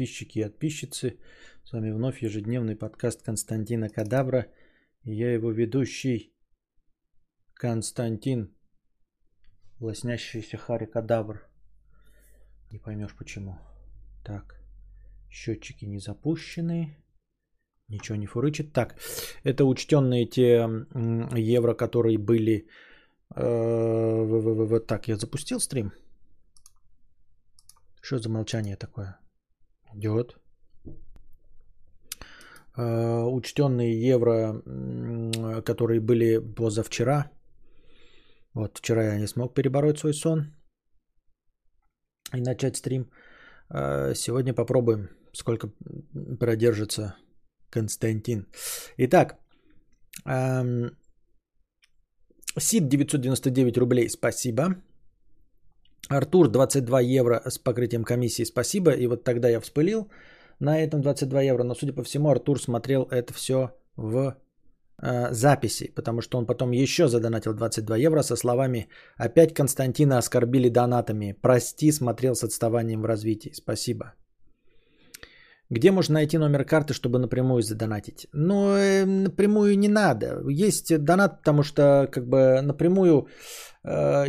подписчики и подписчицы. С вами вновь ежедневный подкаст Константина Кадабра. И я его ведущий Константин, лоснящийся Хари Кадабр. Не поймешь почему. Так, счетчики не запущены. Ничего не фурычит. Так, это учтенные те евро, которые были... Э, так, я запустил стрим. Что за молчание такое? Идет. Э, учтенные евро, которые были позавчера. Вот вчера я не смог перебороть свой сон и начать стрим. Э, сегодня попробуем, сколько продержится Константин. Итак, эм, Сид 999 рублей, спасибо. Артур 22 евро с покрытием комиссии, спасибо. И вот тогда я вспылил на этом 22 евро. Но, судя по всему, Артур смотрел это все в э, записи, потому что он потом еще задонатил 22 евро со словами «Опять Константина оскорбили донатами. Прости, смотрел с отставанием в развитии. Спасибо». Где можно найти номер карты, чтобы напрямую задонатить? Ну, э, напрямую не надо. Есть донат, потому что как бы напрямую э,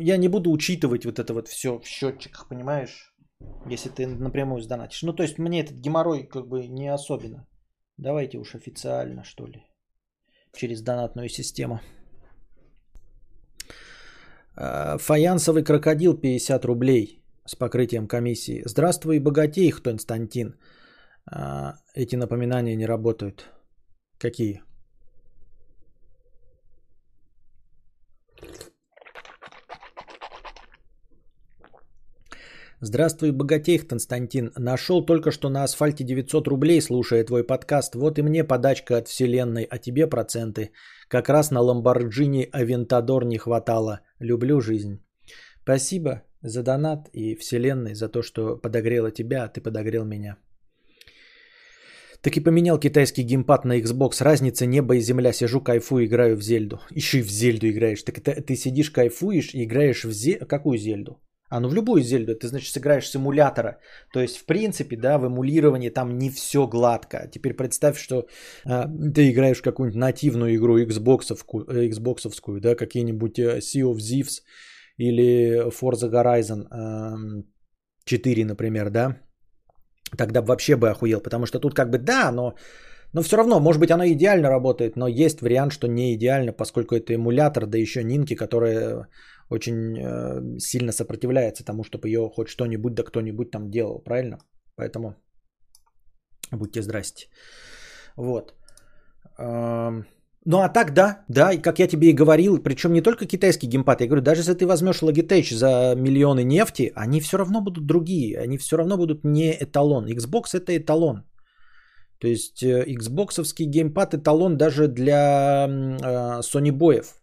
я не буду учитывать вот это вот все в счетчиках, понимаешь? Если ты напрямую сдонатишь. Ну, то есть мне этот геморрой как бы не особенно. Давайте уж официально, что ли, через донатную систему. Э, фаянсовый крокодил 50 рублей с покрытием комиссии. Здравствуй, богатей, Константин. А, эти напоминания не работают. Какие? Здравствуй, богатей, Константин. Нашел только что на асфальте 900 рублей, слушая твой подкаст. Вот и мне подачка от вселенной, а тебе проценты. Как раз на Ламборджини Авентадор не хватало. Люблю жизнь. Спасибо за донат и вселенной, за то, что подогрела тебя, а ты подогрел меня. Так и поменял китайский геймпад на Xbox. Разница небо и земля. Сижу, кайфую, играю в Зельду. Еще и в Зельду играешь. Так это ты сидишь, кайфуешь и играешь в Зельду. Какую Зельду? А ну в любую Зельду. Ты, значит, сыграешь симулятора. То есть, в принципе, да, в эмулировании там не все гладко. Теперь представь, что а, ты играешь в какую-нибудь нативную игру Xboxовскую, э, Xboxовскую да, какие-нибудь э, Sea of Thieves или Forza Horizon э, 4, например, да, тогда вообще бы охуел, потому что тут как бы да, но, но все равно, может быть, оно идеально работает, но есть вариант, что не идеально, поскольку это эмулятор, да еще Нинки, которая очень э, сильно сопротивляется тому, чтобы ее хоть что-нибудь да кто-нибудь там делал, правильно? Поэтому будьте здрасте. Вот. Ну а так, да, да, и как я тебе и говорил, причем не только китайский геймпад, я говорю, даже если ты возьмешь Logitech за миллионы нефти, они все равно будут другие, они все равно будут не эталон. Xbox это эталон. То есть э, Xboxовский геймпад эталон даже для э, Sony боев,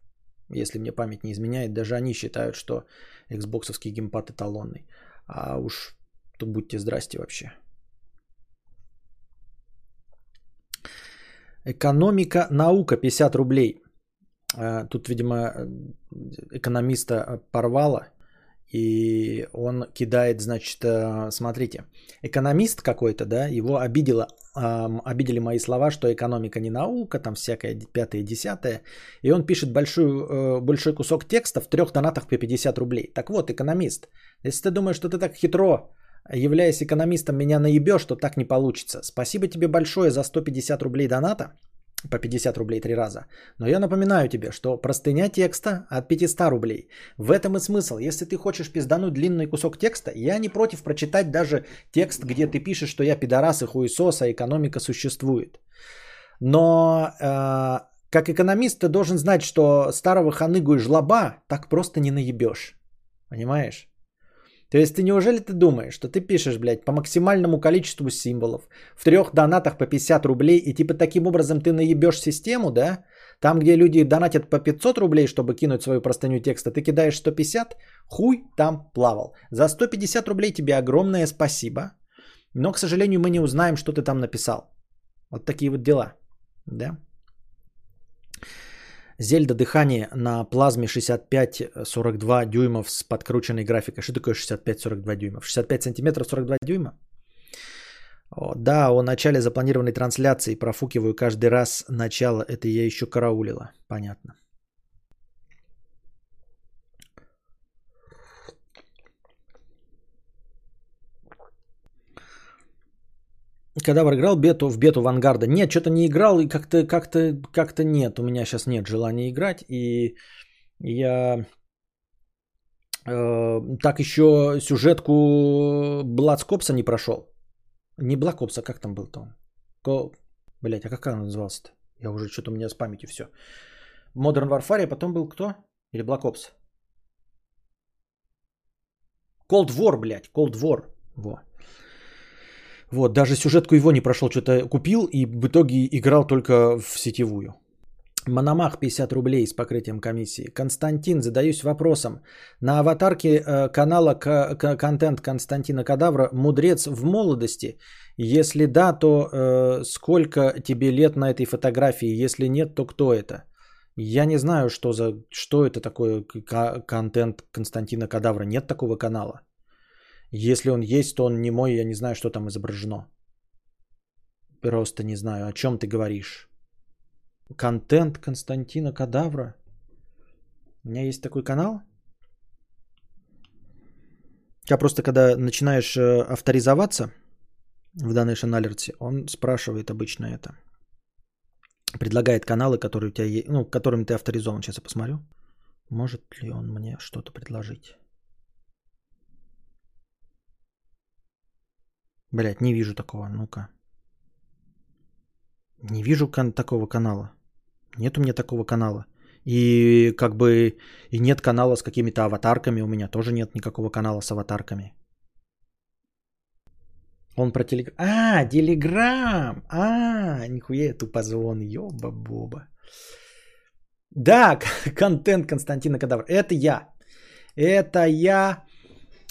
если мне память не изменяет, даже они считают, что Xboxовский геймпад эталонный. А уж тут будьте здрасте вообще. Экономика, наука 50 рублей. А, тут, видимо, экономиста порвало. И он кидает, значит, э, смотрите, экономист какой-то, да, его обидело, обидели мои слова, что экономика не наука, там всякое пятое, десятое. И он пишет большой, э, большой кусок текста в трех донатах по 50 рублей. Так вот, экономист, если ты думаешь, что ты так хитро являясь экономистом, меня наебешь, то так не получится. Спасибо тебе большое за 150 рублей доната, по 50 рублей три раза. Но я напоминаю тебе, что простыня текста от 500 рублей. В этом и смысл. Если ты хочешь пиздануть длинный кусок текста, я не против прочитать даже текст, где ты пишешь, что я пидорас и хуесос, а экономика существует. Но э, как экономист ты должен знать, что старого ханыгу и жлоба так просто не наебешь. Понимаешь? То есть ты неужели ты думаешь, что ты пишешь, блядь, по максимальному количеству символов, в трех донатах по 50 рублей, и типа таким образом ты наебешь систему, да? Там, где люди донатят по 500 рублей, чтобы кинуть свою простыню текста, ты кидаешь 150, хуй там плавал. За 150 рублей тебе огромное спасибо, но, к сожалению, мы не узнаем, что ты там написал. Вот такие вот дела, да? Зельда дыхание на плазме 65-42 дюймов с подкрученной графикой. Что такое 65-42 дюймов? 65 сантиметров 42 дюйма? Да, о начале запланированной трансляции профукиваю каждый раз начало. Это я еще караулила. Понятно. Кадавр играл бету в бету Вангарда? Нет, что-то не играл и как-то как-то как-то нет. У меня сейчас нет желания играть. И я э, так еще сюжетку Бладскопса не прошел. Не Black Ops, а как там был-то он? Ко... Блять, а как он назывался-то? Я уже что-то у меня с памятью все. Modern Warfare, а потом был кто? Или Black Ops? Cold War, блядь, Cold War. Во. Вот, даже сюжетку его не прошел, что-то купил и в итоге играл только в сетевую. Мономах 50 рублей с покрытием комиссии. Константин, задаюсь вопросом. На аватарке э, канала контент Константина Кадавра «Мудрец в молодости»? Если да, то э, сколько тебе лет на этой фотографии? Если нет, то кто это? Я не знаю, что, за, что это такое контент Константина Кадавра. Нет такого канала. Если он есть, то он не мой, я не знаю, что там изображено. Просто не знаю, о чем ты говоришь. Контент Константина Кадавра. У меня есть такой канал. Я просто, когда начинаешь э, авторизоваться в Donation Alert, он спрашивает обычно это. Предлагает каналы, которые у тебя есть, ну, которым ты авторизован. Сейчас я посмотрю. Может ли он мне что-то предложить? Блять, не вижу такого. Ну-ка. Не вижу кан- такого канала. Нет у меня такого канала. И как бы и нет канала с какими-то аватарками. У меня тоже нет никакого канала с аватарками. Он про телеграм. А, телеграм. А, нихуя я тупозвон. Ёба-боба. Да, контент Константина Кадавра. Это я. Это я.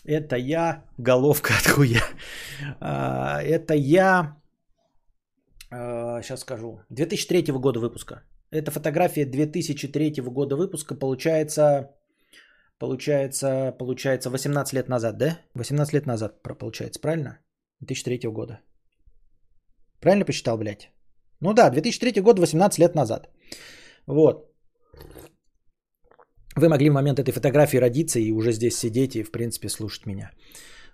Это я. Головка от хуя. А, это я. А, сейчас скажу. 2003 года выпуска. Это фотография 2003 года выпуска. Получается, получается, получается 18 лет назад, да? 18 лет назад получается, правильно? 2003 года. Правильно посчитал, блядь? Ну да, 2003 год, 18 лет назад. Вот. Вы могли в момент этой фотографии родиться и уже здесь сидеть и, в принципе, слушать меня.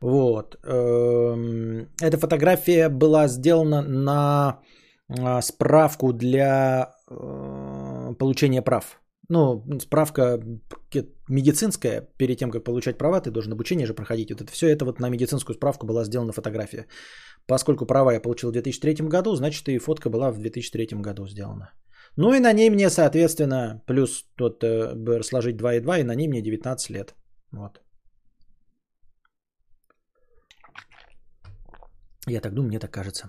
Вот. Эм, эта фотография была сделана на а, справку для э, получения прав. Ну, справка медицинская, перед тем, как получать права, ты должен обучение же проходить. Вот это все это вот на медицинскую справку была сделана фотография. Поскольку права я получил в 2003 году, значит и фотка была в 2003 году сделана. Ну и на ней мне, соответственно, плюс тот э, сложить 2 и 2, и на ней мне 19 лет. Вот. Я так думаю, мне так кажется.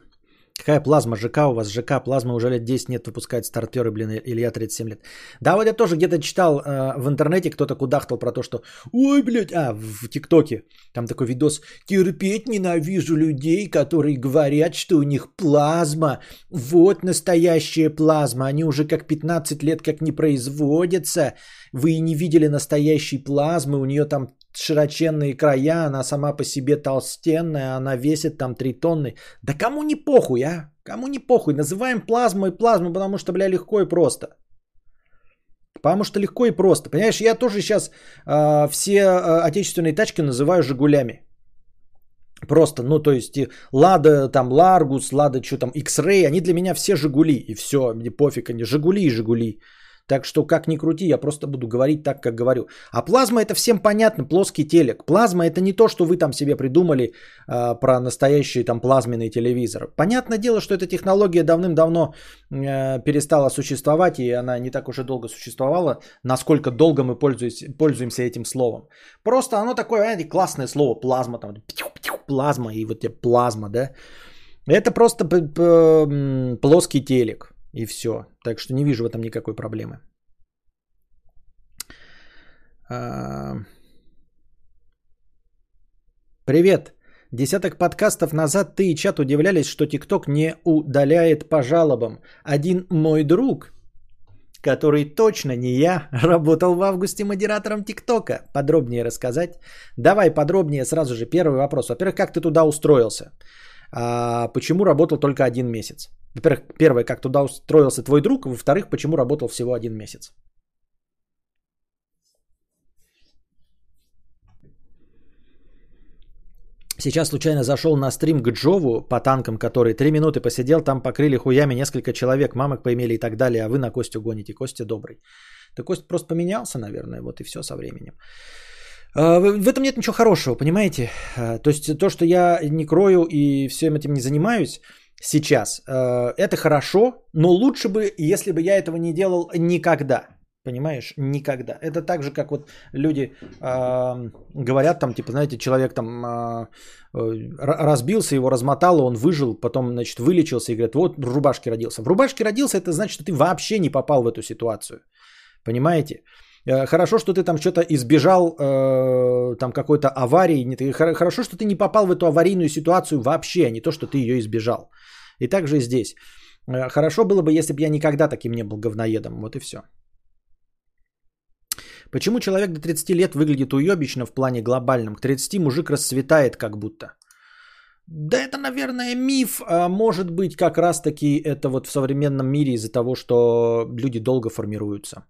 Какая плазма ЖК у вас? ЖК плазма уже лет 10 нет, выпускает стартеры, блин, Илья 37 лет. Да, вот я тоже где-то читал э, в интернете, кто-то кудахтал про то, что ой, блядь, а, в ТикТоке, там такой видос, терпеть ненавижу людей, которые говорят, что у них плазма, вот настоящая плазма, они уже как 15 лет как не производятся, вы не видели настоящей плазмы, у нее там широченные края, она сама по себе толстенная, она весит там 3 тонны. Да кому не похуй, а? Кому не похуй? Называем плазмой плазму, потому что, бля, легко и просто. Потому что легко и просто. Понимаешь, я тоже сейчас э, все э, отечественные тачки называю «Жигулями». Просто, ну, то есть, Лада, там, Ларгус, Лада, что там, X-Ray, они для меня все Жигули, и все, мне пофиг, они Жигули и Жигули. Так что как ни крути, я просто буду говорить так, как говорю. А плазма это всем понятно, плоский телек. Плазма это не то, что вы там себе придумали э, про настоящий там плазменный телевизор. Понятное дело, что эта технология давным-давно э, перестала существовать, и она не так уж и долго существовала, насколько долго мы пользуемся этим словом. Просто оно такое, знаете, классное слово, плазма, там, плазма, и вот тебе плазма, да. Это просто плоский телек. И все. Так что не вижу в этом никакой проблемы. А, привет. Десяток подкастов назад ты и чат удивлялись, что ТикТок не удаляет по жалобам. Один мой друг, который точно не я, работал в августе модератором ТикТока. Подробнее рассказать? Давай подробнее сразу же. Первый вопрос. Во-первых, как ты туда устроился? А почему работал только один месяц? Во-первых, первое, как туда устроился твой друг, во-вторых, почему работал всего один месяц? Сейчас случайно зашел на стрим к Джову по танкам, который три минуты посидел, там покрыли хуями несколько человек, мамок поимели и так далее, а вы на Костю гоните. Костя добрый. Да Костя просто поменялся, наверное, вот и все со временем. А, в этом нет ничего хорошего, понимаете? А, то есть то, что я не крою и всем этим не занимаюсь сейчас, а, это хорошо, но лучше бы, если бы я этого не делал никогда. Понимаешь? Никогда. Это так же, как вот люди э, говорят, там, типа, знаете, человек там э, разбился, его размотало, он выжил, потом, значит, вылечился и говорит, вот в рубашке родился. В рубашке родился, это значит, что ты вообще не попал в эту ситуацию. Понимаете? Э, хорошо, что ты там что-то избежал э, там какой-то аварии. Хорошо, что ты не попал в эту аварийную ситуацию вообще, а не то, что ты ее избежал. И также и здесь. Э, хорошо было бы, если бы я никогда таким не был говноедом. Вот и все. Почему человек до 30 лет выглядит уебично в плане глобальном? К 30 мужик расцветает как будто. Да это, наверное, миф. А может быть, как раз-таки это вот в современном мире из-за того, что люди долго формируются.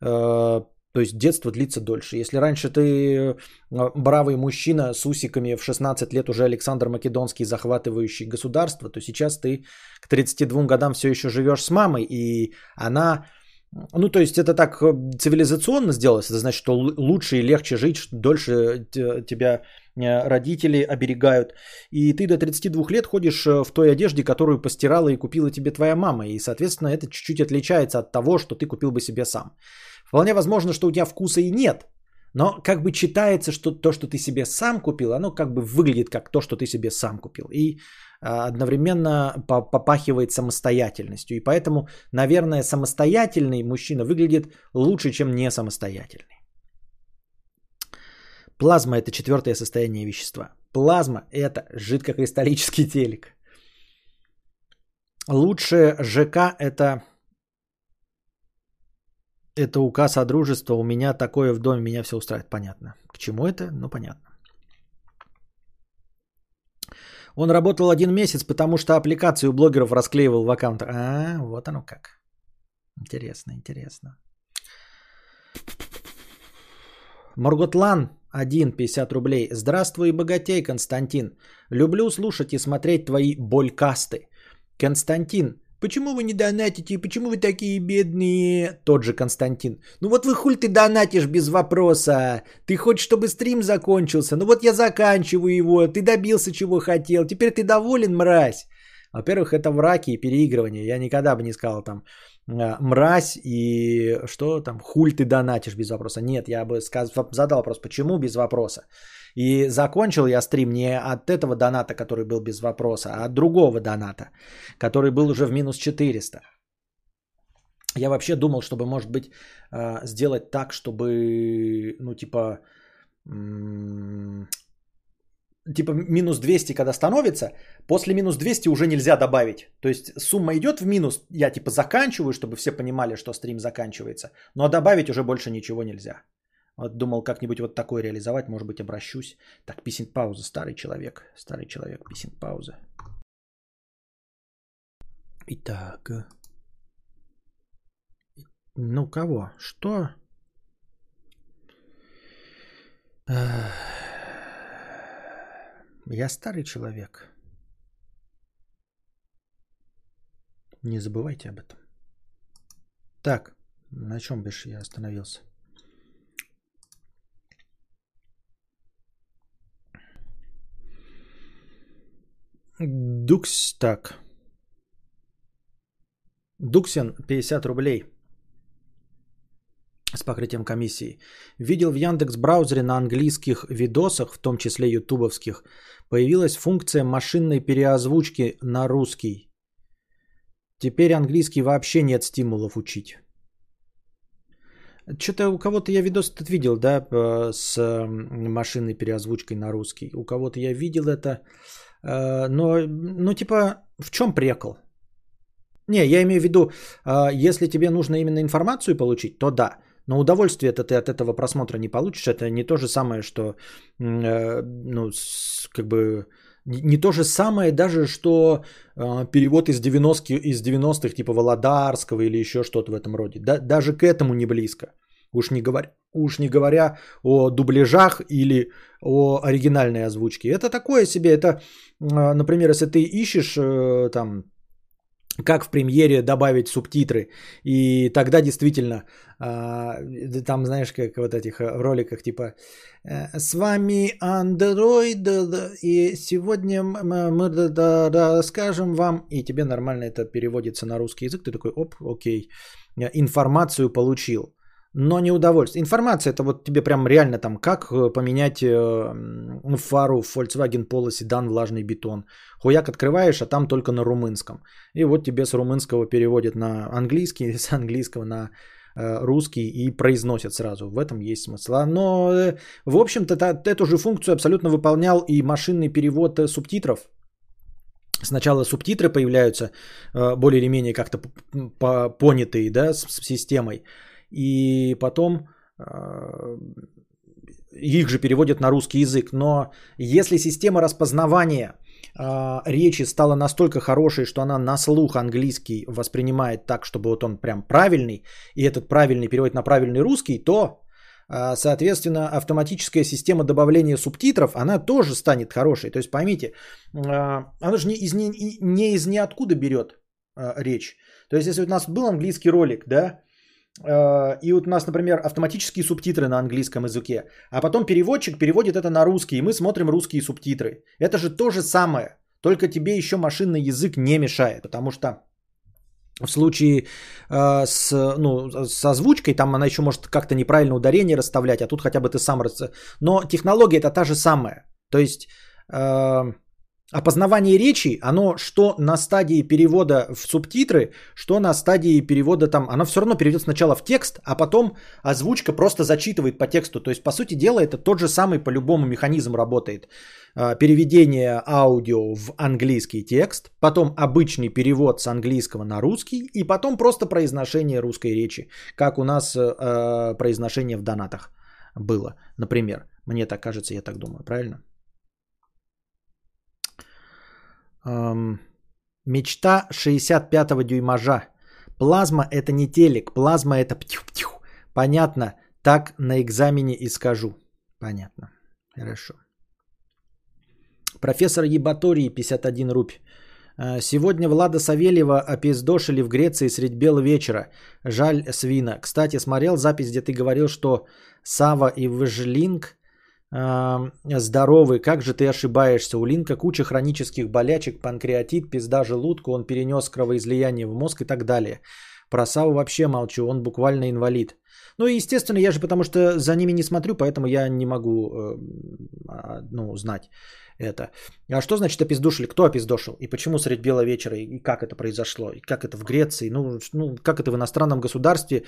Э, то есть детство длится дольше. Если раньше ты э, бравый мужчина с усиками в 16 лет уже Александр Македонский, захватывающий государство, то сейчас ты к 32 годам все еще живешь с мамой, и она ну, то есть это так э, цивилизационно сделалось, это значит, что лучше и легче жить, дольше тебя родители оберегают. И ты до 32 лет ходишь в той одежде, которую постирала и купила тебе твоя мама. И, соответственно, это чуть-чуть отличается от того, что ты купил бы себе сам. Вполне возможно, что у тебя вкуса и нет. Но как бы читается, что то, что ты себе сам купил, оно как бы выглядит как то, что ты себе сам купил. И а, одновременно попахивает самостоятельностью. И поэтому, наверное, самостоятельный мужчина выглядит лучше, чем не самостоятельный. Плазма – это четвертое состояние вещества. Плазма – это жидкокристаллический телек. Лучше ЖК – это это указ о дружестве. У меня такое в доме, меня все устраивает. Понятно. К чему это? Ну, понятно. Он работал один месяц, потому что аппликацию блогеров расклеивал в аккаунтах. А, вот оно как. Интересно, интересно. Морготлан 1, 50 рублей. Здравствуй, богатей, Константин. Люблю слушать и смотреть твои болькасты. Константин, Почему вы не донатите? Почему вы такие бедные? Тот же Константин. Ну вот вы хуль ты донатишь без вопроса. Ты хочешь, чтобы стрим закончился. Ну вот я заканчиваю его. Ты добился, чего хотел. Теперь ты доволен, мразь? Во-первых, это враки и переигрывание. Я никогда бы не сказал там а, мразь и что там, хуль ты донатишь без вопроса. Нет, я бы сказ... задал вопрос, почему без вопроса. И закончил я стрим не от этого доната, который был без вопроса, а от другого доната, который был уже в минус 400. Я вообще думал, чтобы, может быть, а, сделать так, чтобы, ну, типа, типа минус 200, когда становится, после минус 200 уже нельзя добавить. То есть сумма идет в минус, я типа заканчиваю, чтобы все понимали, что стрим заканчивается, но добавить уже больше ничего нельзя. Вот думал как-нибудь вот такое реализовать, может быть обращусь. Так, писинг пауза, старый человек, старый человек, писинг пауза. Итак, ну кого? Что? Я старый человек. Не забывайте об этом. Так, на чем бишь я остановился? Дукс, так. Дуксин, 50 рублей с покрытием комиссии. Видел в Яндекс браузере на английских видосах, в том числе ютубовских, появилась функция машинной переозвучки на русский. Теперь английский вообще нет стимулов учить. Что-то у кого-то я видос этот видел, да, э, с машинной переозвучкой на русский. У кого-то я видел это. Э, но, ну, типа, в чем прекол? Не, я имею в виду, э, если тебе нужно именно информацию получить, то да. Но удовольствие-то ты от этого просмотра не получишь. Это не то же самое, что ну, как бы Не то же самое даже, что э, перевод из 90-х, из 90-х, типа Володарского или еще что-то в этом роде. Да, даже к этому не близко. Уж не, говоря, уж не говоря о дубляжах или о оригинальной озвучке. Это такое себе. Это, э, например, если ты ищешь э, там как в премьере добавить субтитры. И тогда действительно, э, там, знаешь, как вот этих э, роликах, типа, э, с вами Android, и сегодня мы расскажем вам, и тебе нормально это переводится на русский язык, ты такой, оп, окей, информацию получил но не удовольствие. Информация это вот тебе прям реально там, как э, поменять э, фару в Volkswagen Polo седан влажный бетон. Хуяк открываешь, а там только на румынском. И вот тебе с румынского переводят на английский, с английского на э, русский и произносят сразу. В этом есть смысл. Но, в общем-то, эту же функцию абсолютно выполнял и машинный перевод субтитров. Сначала субтитры появляются более или менее как-то понятые да, с системой и потом э, их же переводят на русский язык. Но если система распознавания э, речи стала настолько хорошей, что она на слух английский воспринимает так, чтобы вот он прям правильный, и этот правильный переводит на правильный русский, то, э, соответственно, автоматическая система добавления субтитров, она тоже станет хорошей. То есть поймите, она же не из, не, не из ниоткуда берет речь. То есть если у нас был английский ролик, да, и вот у нас, например, автоматические субтитры на английском языке, а потом переводчик переводит это на русский, и мы смотрим русские субтитры. Это же то же самое, только тебе еще машинный язык не мешает, потому что в случае э, с, ну, с озвучкой, там она еще может как-то неправильно ударение расставлять, а тут хотя бы ты сам... Рас... Но технология это та же самая. То есть... Э, Опознавание речи, оно что на стадии перевода в субтитры, что на стадии перевода там, оно все равно перейдет сначала в текст, а потом озвучка просто зачитывает по тексту. То есть, по сути дела, это тот же самый по-любому механизм работает. А, переведение аудио в английский текст, потом обычный перевод с английского на русский, и потом просто произношение русской речи, как у нас э, произношение в донатах было, например. Мне так кажется, я так думаю, правильно? Эм, мечта 65-го дюймажа. Плазма это не телек, плазма это птюх-птюх. Понятно, так на экзамене и скажу. Понятно. Хорошо. Профессор Ебаторий, 51 рубь. Э, сегодня Влада Савельева опиздошили в Греции средь бела вечера. Жаль свина. Кстати, смотрел запись, где ты говорил, что Сава и Вежлинг здоровый, как же ты ошибаешься. У Линка куча хронических болячек, панкреатит, пизда желудку, он перенес кровоизлияние в мозг и так далее. Про Саву вообще молчу, он буквально инвалид. Ну и естественно, я же потому что за ними не смотрю, поэтому я не могу э, а, ну, знать это. А что значит опиздушили? Кто опиздошил? И почему средь бела вечера? И как это произошло? И как это в Греции? Ну, ну как это в иностранном государстве?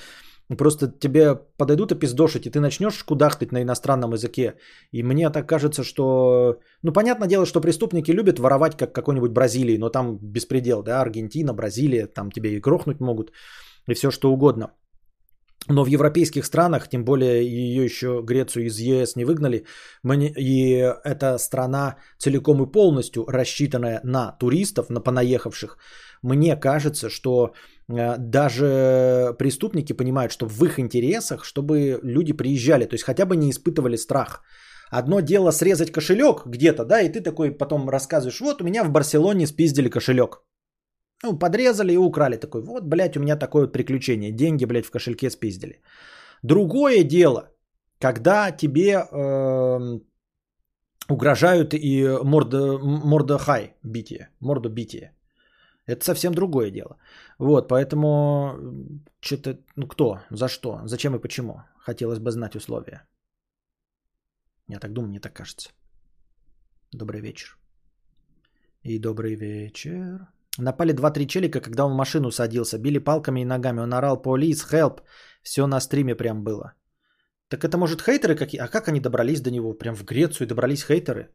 Просто тебе подойдут опиздошить, и ты начнешь кудахтать на иностранном языке. И мне так кажется, что... Ну, понятное дело, что преступники любят воровать, как какой-нибудь Бразилии, но там беспредел, да, Аргентина, Бразилия, там тебе и грохнуть могут, и все что угодно. Но в европейских странах, тем более ее еще Грецию из ЕС не выгнали, и эта страна целиком и полностью рассчитанная на туристов, на понаехавших, мне кажется, что э, даже преступники понимают, что в их интересах, чтобы люди приезжали, то есть хотя бы не испытывали страх. Одно дело срезать кошелек где-то, да, и ты такой потом рассказываешь, вот у меня в Барселоне спиздили кошелек. Ну, подрезали и украли. Такой, вот, блядь, у меня такое вот приключение. Деньги, блядь, в кошельке спиздили. Другое дело, когда тебе э, угрожают и морда, морда хай битие, морду битие. Это совсем другое дело. Вот, поэтому что-то, ну кто, за что, зачем и почему? Хотелось бы знать условия. Я так думаю, мне так кажется. Добрый вечер. И добрый вечер. Напали два-три челика, когда он в машину садился. Били палками и ногами. Он орал «Полис, help!» Все на стриме прям было. Так это может хейтеры какие? А как они добрались до него? Прям в Грецию добрались хейтеры?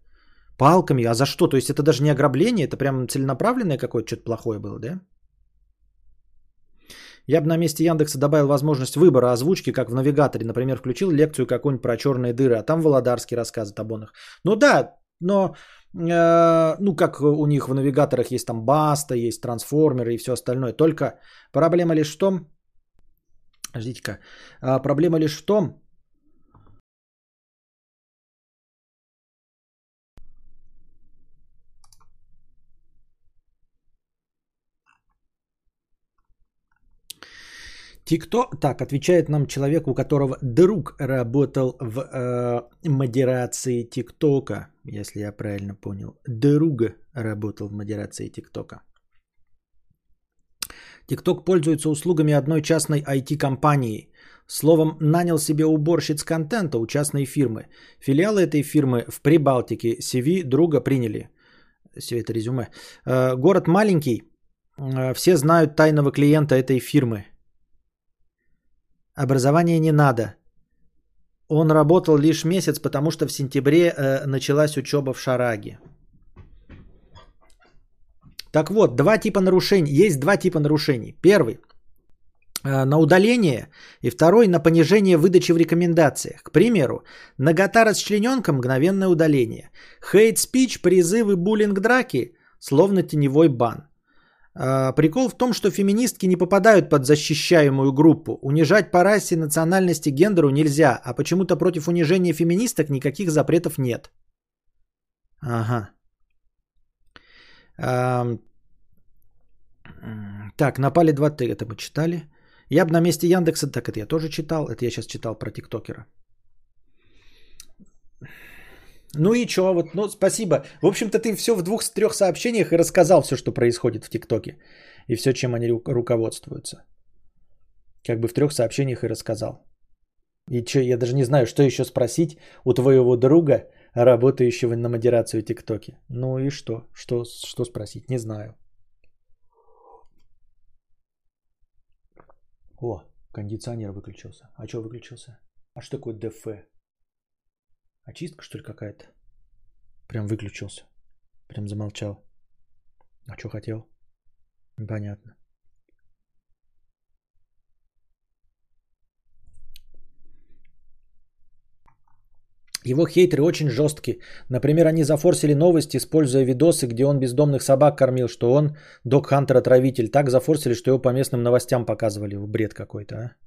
Палками? А за что? То есть это даже не ограбление? Это прям целенаправленное какое-то что-то плохое было, да? Я бы на месте Яндекса добавил возможность выбора озвучки, как в навигаторе. Например, включил лекцию какую-нибудь про черные дыры, а там Володарский рассказывает об онах. Ну да, но э, ну как у них в навигаторах есть там баста, есть трансформеры и все остальное. Только проблема лишь в том, ждите-ка, а, проблема лишь в том, ТикТок, так, отвечает нам человек, у которого друг работал в э, модерации ТикТока, если я правильно понял. Друг работал в модерации ТикТока. ТикТок пользуется услугами одной частной IT-компании. Словом, нанял себе уборщиц контента у частной фирмы. Филиалы этой фирмы в Прибалтике. CV друга приняли. Все это резюме. Э, город маленький. Э, все знают тайного клиента этой фирмы. Образование не надо. Он работал лишь месяц, потому что в сентябре э, началась учеба в Шараге. Так вот, два типа нарушений. Есть два типа нарушений. Первый э, на удаление и второй на понижение выдачи в рекомендациях. К примеру, нагота расчлененка – мгновенное удаление. Хейт-спич, призывы, буллинг, драки – словно теневой бан. А, прикол в том, что феминистки не попадают под защищаемую группу. Унижать по расе, национальности, гендеру нельзя, а почему-то против унижения феминисток никаких запретов нет. Ага. А, так, напали 2 Т, это мы читали. Я бы на месте Яндекса, так это я тоже читал, это я сейчас читал про тиктокера. Ну и что, вот, ну спасибо. В общем-то, ты все в двух-трех сообщениях и рассказал все, что происходит в ТикТоке. И все, чем они руководствуются. Как бы в трех сообщениях и рассказал. И что, я даже не знаю, что еще спросить у твоего друга, работающего на модерацию ТикТоке. Ну и что? Что, что спросить? Не знаю. О, кондиционер выключился. А что выключился? А что такое ДФ? Очистка, что ли, какая-то? Прям выключился. Прям замолчал. А что хотел? Непонятно. Его хейтеры очень жесткие. Например, они зафорсили новости, используя видосы, где он бездомных собак кормил, что он док-хантер-отравитель. Так зафорсили, что его по местным новостям показывали. Бред какой-то, а?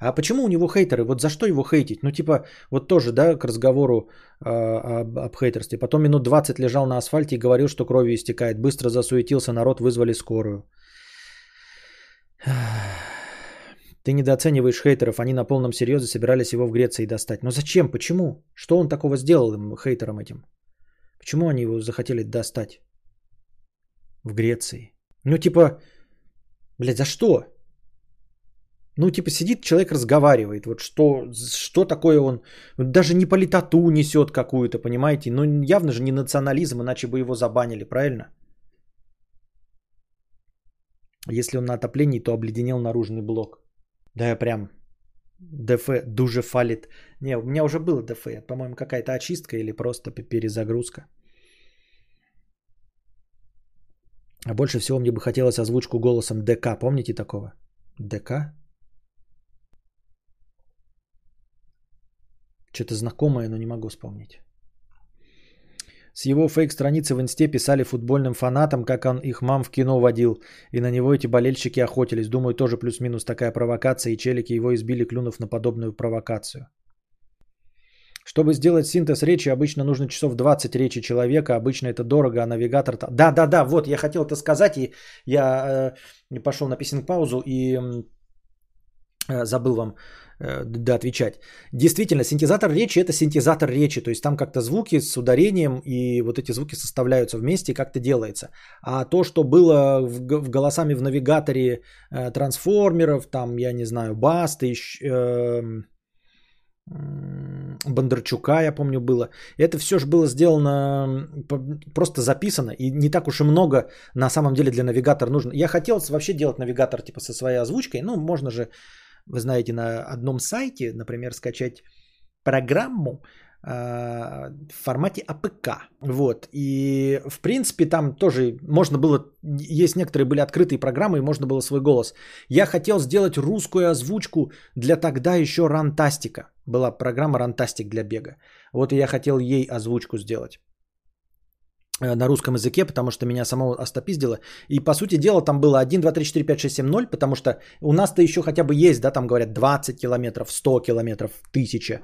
А почему у него хейтеры? Вот за что его хейтить? Ну, типа, вот тоже, да, к разговору э, об, об хейтерстве. Потом минут 20 лежал на асфальте и говорил, что кровью истекает. Быстро засуетился народ, вызвали скорую. Ты недооцениваешь хейтеров. Они на полном серьезе собирались его в Греции достать. Но зачем? Почему? Что он такого сделал им, хейтерам этим? Почему они его захотели достать в Греции? Ну, типа, блядь, за что? Ну, типа, сидит человек, разговаривает. Вот что, что такое он? Даже не политоту несет какую-то, понимаете? Ну, явно же не национализм, иначе бы его забанили, правильно? Если он на отоплении, то обледенел наружный блок. Да я прям ДФ дуже фалит. Не, у меня уже было ДФ. По-моему, какая-то очистка или просто перезагрузка. А больше всего мне бы хотелось озвучку голосом ДК. Помните такого? ДК? Что-то знакомое, но не могу вспомнить. С его фейк-страницы в инсте писали футбольным фанатам, как он их мам в кино водил. И на него эти болельщики охотились. Думаю, тоже плюс-минус такая провокация, и челики его избили, клюнув на подобную провокацию. Чтобы сделать синтез речи, обычно нужно часов 20 речи человека. Обычно это дорого, а навигатор... Да, да, да, вот, я хотел это сказать, и я э, пошел на писинг-паузу и э, забыл вам да, отвечать. Действительно, синтезатор речи это синтезатор речи, то есть там как-то звуки с ударением и вот эти звуки составляются вместе как-то делается. А то, что было в, голосами в навигаторе э, трансформеров, там, я не знаю, Баста, еще, э, Бондарчука, я помню, было. Это все же было сделано, просто записано, и не так уж и много на самом деле для навигатора нужно. Я хотел вообще делать навигатор типа со своей озвучкой, ну, можно же вы знаете, на одном сайте, например, скачать программу а, в формате APK. Вот. И, в принципе, там тоже можно было, есть некоторые были открытые программы, и можно было свой голос. Я хотел сделать русскую озвучку для тогда еще Runtastic а. Была программа Runtastic для бега. Вот и я хотел ей озвучку сделать. Э, на русском языке, потому что меня самого остопиздило. И, по сути дела, там было 1, 2, 3, 4, 5, 6, 7, 0, потому что у нас-то еще хотя бы есть, да, там говорят 20 километров, 100 километров, 1000,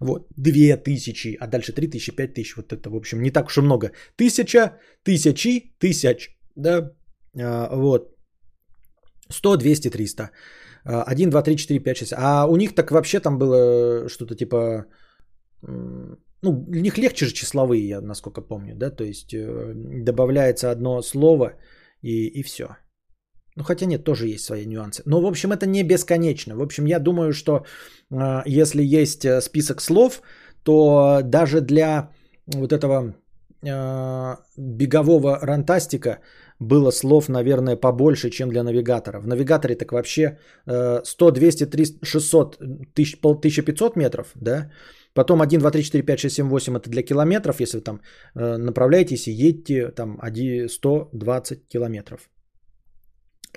вот, 2000, а дальше 3000, 5000, вот это, в общем, не так уж и много. Тысяча, тысячи, тысяч, да, а, вот, 100, 200, 300. 1, 2, 3, 4, 5, 6. А у них так вообще там было что-то типа ну, для них легче же числовые, я насколько помню, да, то есть э, добавляется одно слово и, и все. Ну, хотя нет, тоже есть свои нюансы. Но, в общем, это не бесконечно. В общем, я думаю, что э, если есть э, список слов, то даже для вот этого э, бегового рантастика было слов, наверное, побольше, чем для навигатора. В навигаторе так вообще э, 100, 200, 300, 600, 1500 метров, да, Потом 1, 2, 3, 4, 5, 6, 7, 8 это для километров. Если вы там э, направляетесь и едете там 1, 120 километров.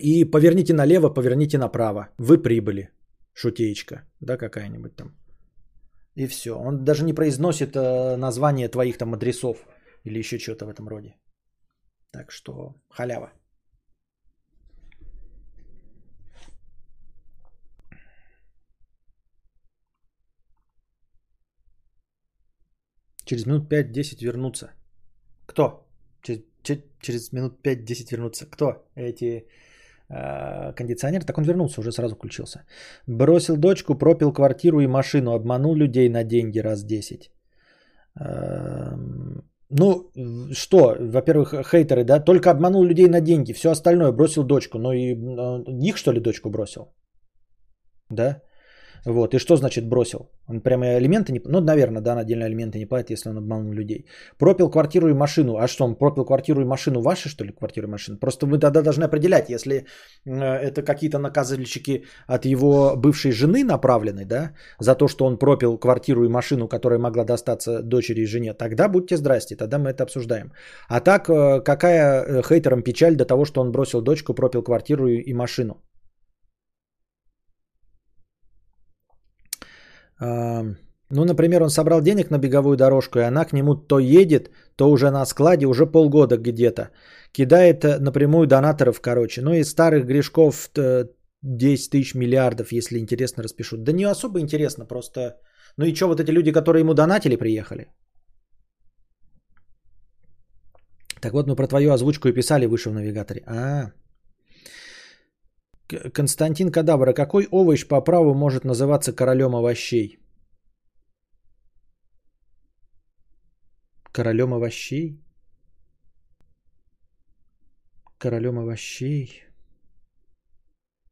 И поверните налево, поверните направо. Вы прибыли. Шутеечка, да, какая-нибудь там. И все. Он даже не произносит э, название твоих там адресов или еще что-то в этом роде. Так что халява. Через минут 5-10 вернуться. Кто? Через, через минут 5-10 вернуться. Кто? Эти э, кондиционеры? Так он вернулся, уже сразу включился. Бросил дочку, пропил квартиру и машину, обманул людей на деньги раз 10. Э, ну, что, во-первых, хейтеры, да, только обманул людей на деньги, все остальное бросил дочку, ну и э, их что ли дочку бросил? Да? Вот. И что значит бросил? Он прямо элементы не... Ну, наверное, да, на отдельно элементы не платит, если он обманул людей. Пропил квартиру и машину. А что, он пропил квартиру и машину ваши, что ли, квартиру и машину? Просто мы тогда должны определять, если э, это какие-то наказывальщики от его бывшей жены направлены, да, за то, что он пропил квартиру и машину, которая могла достаться дочери и жене, тогда будьте здрасте, тогда мы это обсуждаем. А так, э, какая э, хейтерам печаль до того, что он бросил дочку, пропил квартиру и машину? Ну, например, он собрал денег на беговую дорожку, и она к нему то едет, то уже на складе, уже полгода где-то. Кидает э, напрямую донаторов, короче. Ну и старых грешков 10 тысяч миллиардов, если интересно, распишут. Да не особо интересно, просто... Ну и что, вот эти люди, которые ему донатили, приехали? Так вот, мы про твою озвучку и писали выше в навигаторе. А, Константин Кадавра, какой овощ по праву может называться королем овощей? Королем овощей? Королем овощей?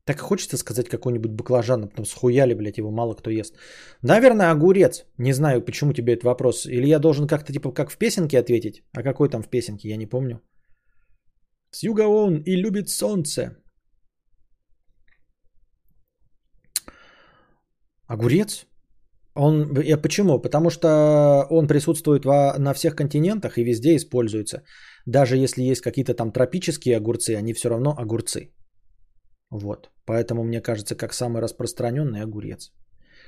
Так хочется сказать какой-нибудь баклажан, а потом схуяли, блядь, его мало кто ест. Наверное, огурец. Не знаю, почему тебе этот вопрос. Или я должен как-то типа как в песенке ответить? А какой там в песенке, я не помню. С юга он и любит солнце. Огурец? Он, я почему? Потому что он присутствует во, на всех континентах и везде используется. Даже если есть какие-то там тропические огурцы, они все равно огурцы. Вот. Поэтому мне кажется, как самый распространенный огурец.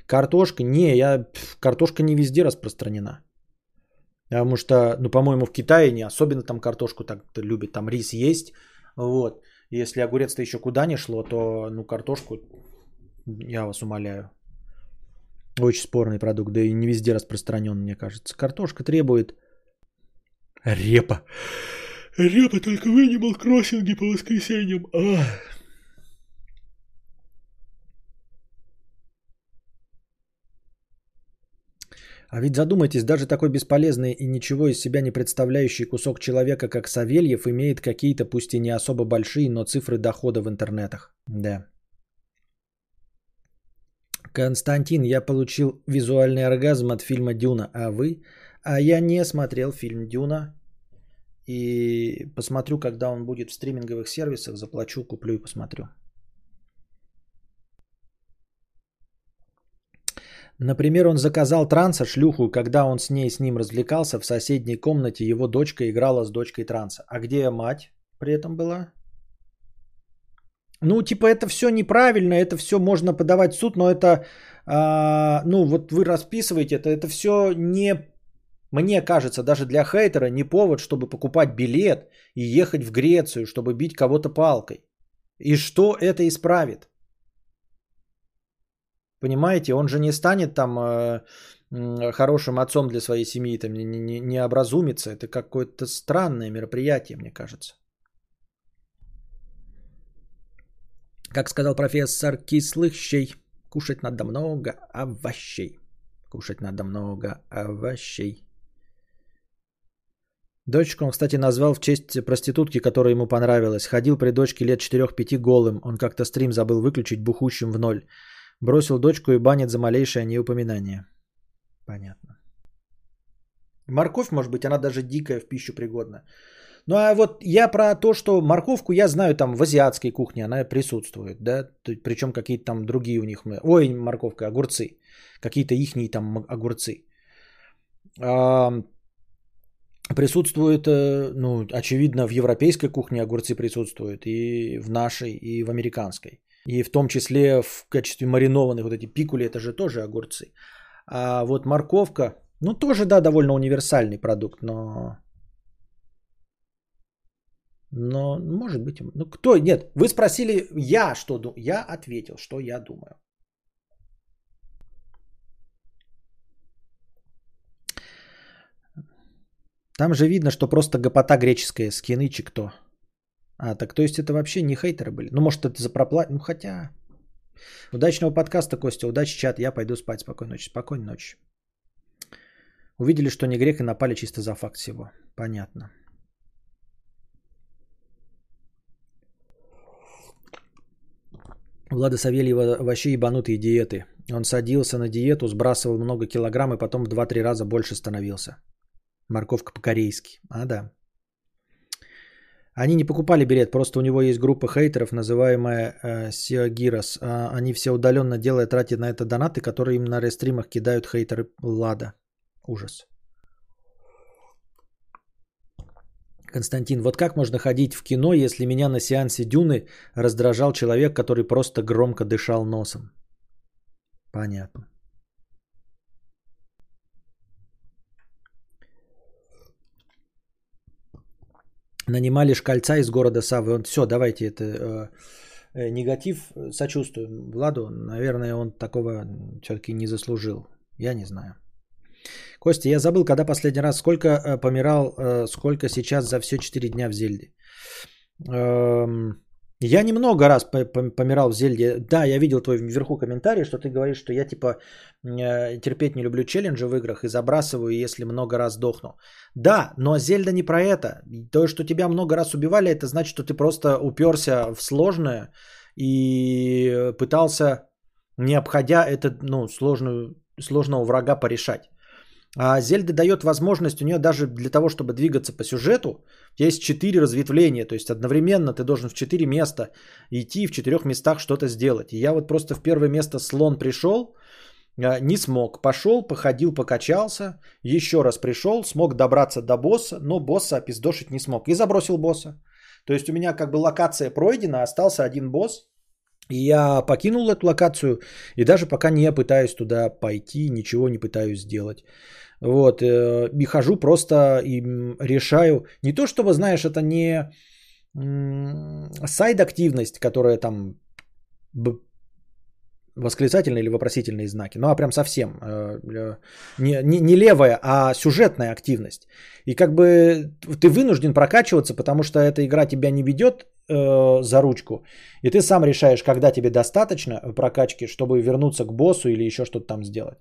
Картошка? Не, я, картошка не везде распространена. Потому что, ну, по-моему, в Китае не особенно там картошку так любят. Там рис есть. Вот. Если огурец-то еще куда не шло, то, ну, картошку, я вас умоляю, очень спорный продукт, да и не везде распространен, мне кажется. Картошка требует репа. Репа только в Animal Crossing по воскресеньям. А. А ведь задумайтесь, даже такой бесполезный и ничего из себя не представляющий кусок человека, как Савельев, имеет какие-то, пусть и не особо большие, но цифры дохода в интернетах. Да. Константин, я получил визуальный оргазм от фильма Дюна, а вы? А я не смотрел фильм Дюна. И посмотрю, когда он будет в стриминговых сервисах, заплачу, куплю и посмотрю. Например, он заказал транса шлюху, когда он с ней с ним развлекался в соседней комнате, его дочка играла с дочкой транса. А где мать при этом была? Ну, типа, это все неправильно, это все можно подавать в суд, но это, а, ну, вот вы расписываете это, это все не мне кажется, даже для хейтера не повод, чтобы покупать билет и ехать в Грецию, чтобы бить кого-то палкой. И что это исправит? Понимаете, он же не станет там э, хорошим отцом для своей семьи, там не, не, не образумится. Это какое-то странное мероприятие, мне кажется. Как сказал профессор кислых щей, кушать надо много овощей. Кушать надо много овощей. Дочку он, кстати, назвал в честь проститутки, которая ему понравилась. Ходил при дочке лет 4-5 голым. Он как-то стрим забыл выключить бухущим в ноль. Бросил дочку и банит за малейшее неупоминание. Понятно. Морковь, может быть, она даже дикая в пищу пригодна. Ну а вот я про то, что морковку я знаю там в азиатской кухне, она присутствует, да, причем какие-то там другие у них, ой, морковка, огурцы, какие-то ихние там огурцы. А, присутствует, э, ну, очевидно, в европейской кухне огурцы присутствуют, и в нашей, и в американской. И в том числе в качестве маринованных вот эти пикули, это же тоже огурцы. А вот морковка, ну тоже, да, довольно универсальный продукт, но... Но, может быть, ну кто, нет, вы спросили я что думаю, я ответил, что я думаю. Там же видно, что просто гопота греческая, скинычи кто. А, так то есть это вообще не хейтеры были? Ну, может, это за проплат... Ну, хотя... Удачного подкаста, Костя. Удачи, чат. Я пойду спать. Спокойной ночи. Спокойной ночи. Увидели, что не грек и напали чисто за факт всего. Понятно. Влада Савельева вообще ебанутые диеты. Он садился на диету, сбрасывал много килограмм и потом в 2-3 раза больше становился. Морковка по-корейски. А, да. Они не покупали билет, просто у него есть группа хейтеров, называемая э, Сиагирос. Э, они все удаленно делают, тратят на это донаты, которые им на рестримах кидают хейтеры Лада. Ужас. Константин, вот как можно ходить в кино, если меня на сеансе Дюны раздражал человек, который просто громко дышал носом? Понятно. нанимали шкальца из города Савы. Он, все, давайте это э, э негатив, сочувствуем Владу. Наверное, он такого все-таки не заслужил. Я не знаю. Костя, я забыл, когда последний раз, сколько э, помирал, э, сколько сейчас за все 4 дня в Зельде. Эм, я немного раз помирал в Зельде. Да, я видел твой вверху комментарий, что ты говоришь, что я типа э, терпеть не люблю челленджи в играх и забрасываю, если много раз дохну. Да, но Зельда не про это. То, что тебя много раз убивали, это значит, что ты просто уперся в сложное и пытался, не обходя этот, ну, сложную, сложного врага порешать. А Зельда дает возможность у нее даже для того, чтобы двигаться по сюжету, есть четыре разветвления, то есть одновременно ты должен в четыре места идти, в четырех местах что-то сделать. И я вот просто в первое место слон пришел, а, не смог, пошел, походил, покачался, еще раз пришел, смог добраться до босса, но босса опиздошить не смог и забросил босса. То есть у меня как бы локация пройдена, остался один босс, я покинул эту локацию и даже пока не пытаюсь туда пойти, ничего не пытаюсь сделать. Вот, э, и хожу просто и решаю. Не то чтобы, знаешь, это не сайд-активность, которая там восклицательные или вопросительные знаки, ну а прям совсем э, не, не, не левая, а сюжетная активность. И как бы ты вынужден прокачиваться, потому что эта игра тебя не ведет э, за ручку, и ты сам решаешь, когда тебе достаточно прокачки, чтобы вернуться к боссу или еще что-то там сделать.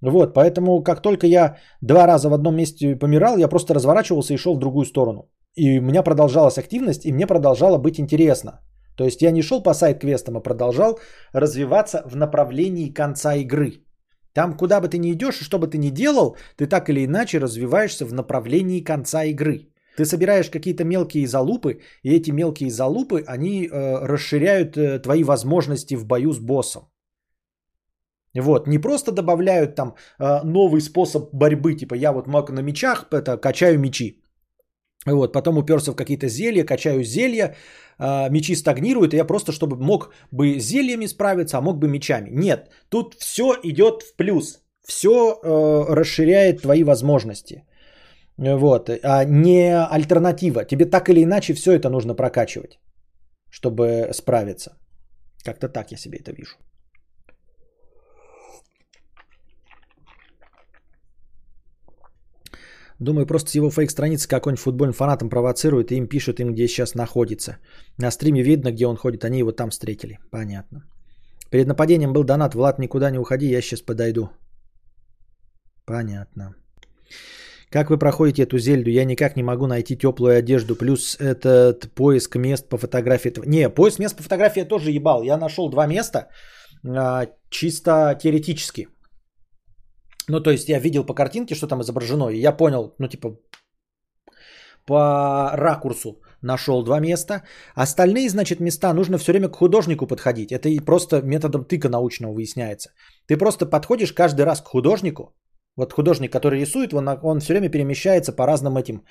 Вот, поэтому как только я два раза в одном месте помирал, я просто разворачивался и шел в другую сторону. И у меня продолжалась активность, и мне продолжало быть интересно. То есть я не шел по сайт-квестам, а продолжал развиваться в направлении конца игры. Там, куда бы ты ни идешь и что бы ты ни делал, ты так или иначе развиваешься в направлении конца игры. Ты собираешь какие-то мелкие залупы, и эти мелкие залупы, они э, расширяют э, твои возможности в бою с боссом. Вот, не просто добавляют там э, новый способ борьбы, типа я вот мог на мечах, это качаю мечи. Вот, потом уперся в какие-то зелья, качаю зелья, э, мечи стагнируют, и я просто, чтобы мог бы зельями справиться, а мог бы мечами. Нет, тут все идет в плюс. все э, расширяет твои возможности. Вот, а не альтернатива. Тебе так или иначе все это нужно прокачивать, чтобы справиться. Как-то так я себе это вижу. Думаю, просто с его фейк-страницы какой-нибудь футбольный фанатом провоцирует и им пишут им, где сейчас находится. На стриме видно, где он ходит, они его там встретили. Понятно. Перед нападением был донат. Влад, никуда не уходи, я сейчас подойду. Понятно. Как вы проходите эту зельду? Я никак не могу найти теплую одежду. Плюс этот поиск мест по фотографии. Не, поиск мест по фотографии я тоже ебал. Я нашел два места а, чисто теоретически. Ну, то есть я видел по картинке, что там изображено, и я понял, ну, типа, по ракурсу нашел два места. Остальные, значит, места нужно все время к художнику подходить. Это и просто методом тыка научного выясняется. Ты просто подходишь каждый раз к художнику. Вот художник, который рисует, он, он все время перемещается по разным этим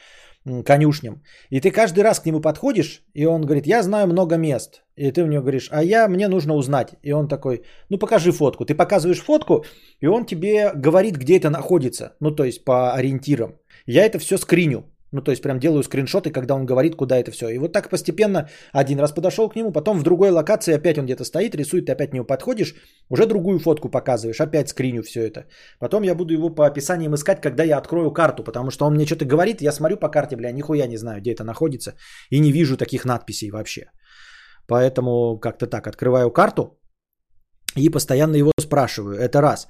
конюшням. И ты каждый раз к нему подходишь, и он говорит, я знаю много мест. И ты него говоришь, а я, мне нужно узнать. И он такой, ну покажи фотку. Ты показываешь фотку, и он тебе говорит, где это находится. Ну то есть по ориентирам. Я это все скриню. Ну, то есть прям делаю скриншоты, когда он говорит, куда это все. И вот так постепенно один раз подошел к нему, потом в другой локации опять он где-то стоит, рисует, ты опять к нему подходишь, уже другую фотку показываешь, опять скриню все это. Потом я буду его по описаниям искать, когда я открою карту, потому что он мне что-то говорит, я смотрю по карте, бля, нихуя не знаю, где это находится, и не вижу таких надписей вообще. Поэтому как-то так, открываю карту и постоянно его спрашиваю. Это раз.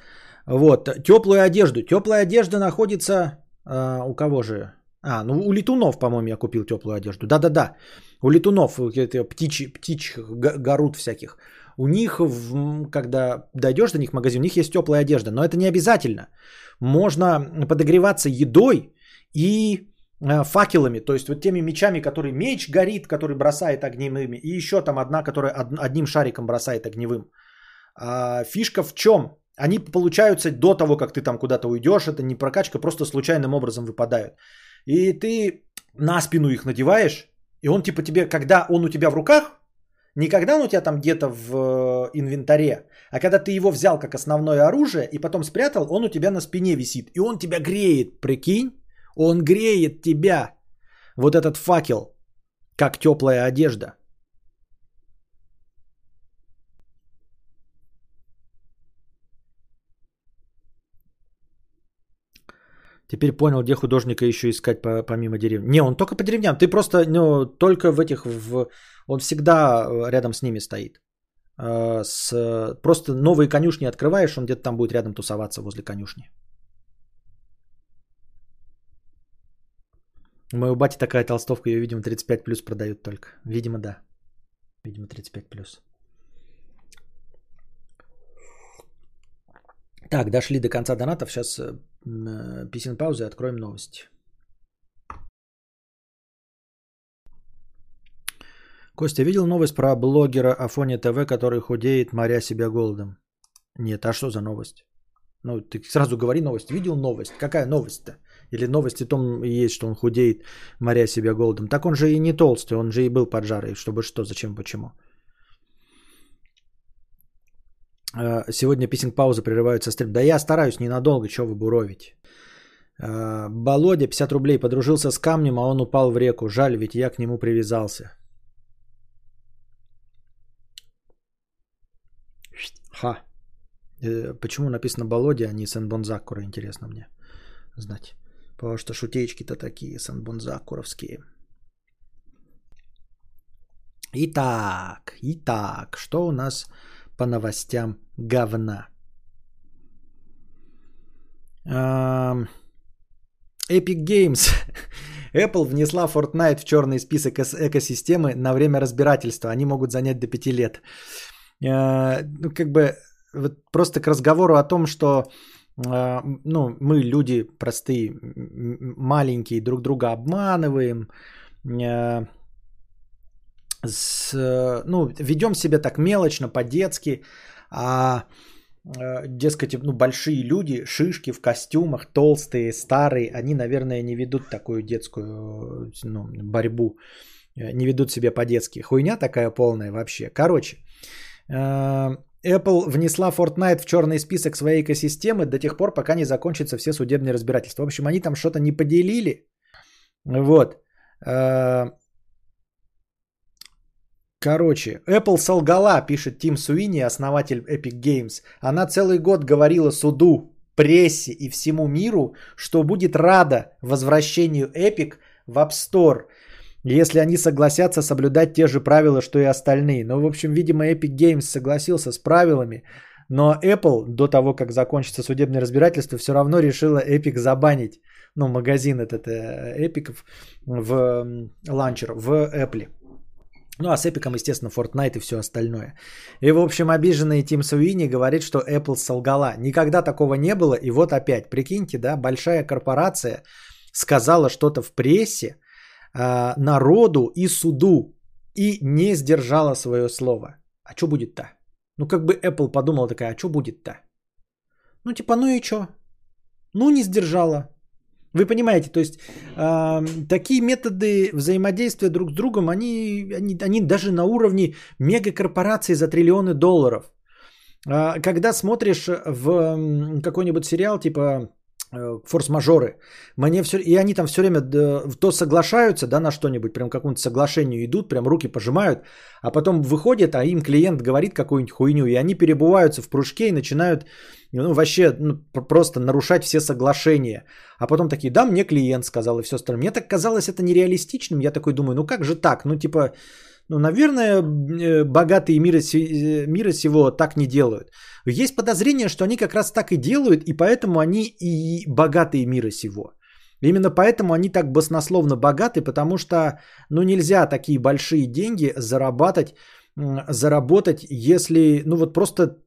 Вот, теплую одежду. Теплая одежда находится... Э, у кого же? А, ну у летунов, по-моему, я купил теплую одежду. Да-да-да. У летунов, птичь, птичь горут всяких. У них, когда дойдешь до них в магазин, у них есть теплая одежда. Но это не обязательно. Можно подогреваться едой и э, факелами, то есть вот теми мечами, который меч горит, который бросает огневыми, и еще там одна, которая одним шариком бросает огневым. А фишка в чем? Они получаются до того, как ты там куда-то уйдешь, это не прокачка, просто случайным образом выпадают. И ты на спину их надеваешь, и он типа тебе, когда он у тебя в руках, не когда он у тебя там где-то в э, инвентаре, а когда ты его взял как основное оружие и потом спрятал, он у тебя на спине висит. И он тебя греет, прикинь? Он греет тебя. Вот этот факел, как теплая одежда. Теперь понял, где художника еще искать по, помимо деревни. Не, он только по деревням. Ты просто, ну, только в этих, в... он всегда э, рядом с ними стоит. Э, с... Просто новые конюшни открываешь, он где-то там будет рядом тусоваться возле конюшни. У моего бати такая толстовка, ее, видимо, 35 плюс продают только. Видимо, да. Видимо, 35 плюс. Так, дошли до конца донатов. Сейчас э, писем паузы откроем новости. Костя, видел новость про блогера Афоня ТВ, который худеет, моря себя голодом? Нет, а что за новость? Ну, ты сразу говори новость. Видел новость? Какая новость-то? Или новость о том есть, что он худеет, моря себя голодом. Так он же и не толстый, он же и был поджарый. Чтобы что, зачем, почему? Э, сегодня писинг-пауза прерываются стрим. Да я стараюсь ненадолго, что вы буровите. Э, Болодя, 50 рублей, подружился с камнем, а он упал в реку. Жаль, ведь я к нему привязался. Ха. Э, почему написано Болодя, а не Сен-Бонзакура, интересно мне знать. Потому что шутеечки-то такие, Сан-Бонзакуровские. Итак, итак, что у нас по новостям говна. Epic Games. Apple внесла Fortnite в черный список экосистемы на время разбирательства. Они могут занять до 5 лет. А, ну, как бы вот просто к разговору о том, что а, ну, мы люди простые, маленькие, друг друга обманываем, а, с, ну, ведем себя так мелочно, по-детски, а э, дескать, ну, большие люди, шишки в костюмах, толстые, старые, они, наверное, не ведут такую детскую ну, борьбу, э, не ведут себя по-детски. Хуйня такая полная вообще. Короче, э, Apple внесла Fortnite в черный список своей экосистемы до тех пор, пока не закончатся все судебные разбирательства. В общем, они там что-то не поделили. Вот. Короче, Apple солгала, пишет Тим Суини, основатель Epic Games. Она целый год говорила суду, прессе и всему миру, что будет рада возвращению Epic в App Store – если они согласятся соблюдать те же правила, что и остальные. Но, в общем, видимо, Epic Games согласился с правилами, но Apple до того, как закончится судебное разбирательство, все равно решила Epic забанить, ну, магазин этот э, Epic в ланчер, в Apple. Ну, а с Эпиком, естественно, Fortnite и все остальное. И, в общем, обиженный Тим Суини говорит, что Apple солгала. Никогда такого не было, и вот опять, прикиньте, да, большая корпорация сказала что-то в прессе, э, народу и суду и не сдержала свое слово. А что будет-то? Ну, как бы Apple подумала такая, а что будет-то? Ну, типа, ну и что? Ну, не сдержала. Вы понимаете, то есть э, такие методы взаимодействия друг с другом, они, они, они даже на уровне мегакорпораций за триллионы долларов. Э, когда смотришь в какой-нибудь сериал типа Э, форс-мажоры. Мне все, и они там все время то соглашаются, да, на что-нибудь, прям какому-то соглашению идут, прям руки пожимают, а потом выходят, а им клиент говорит какую-нибудь хуйню, и они перебываются в прыжке и начинают, ну, вообще, ну, просто нарушать все соглашения. А потом такие, да, мне клиент сказал и все остальное. Мне так казалось это нереалистичным, я такой думаю, ну как же так, ну типа, ну, наверное, э, богатые мира, э, мира сего так не делают. Есть подозрение, что они как раз так и делают, и поэтому они и богатые мира сего. Именно поэтому они так баснословно богаты, потому что ну, нельзя такие большие деньги зарабатывать, заработать, если ну вот просто,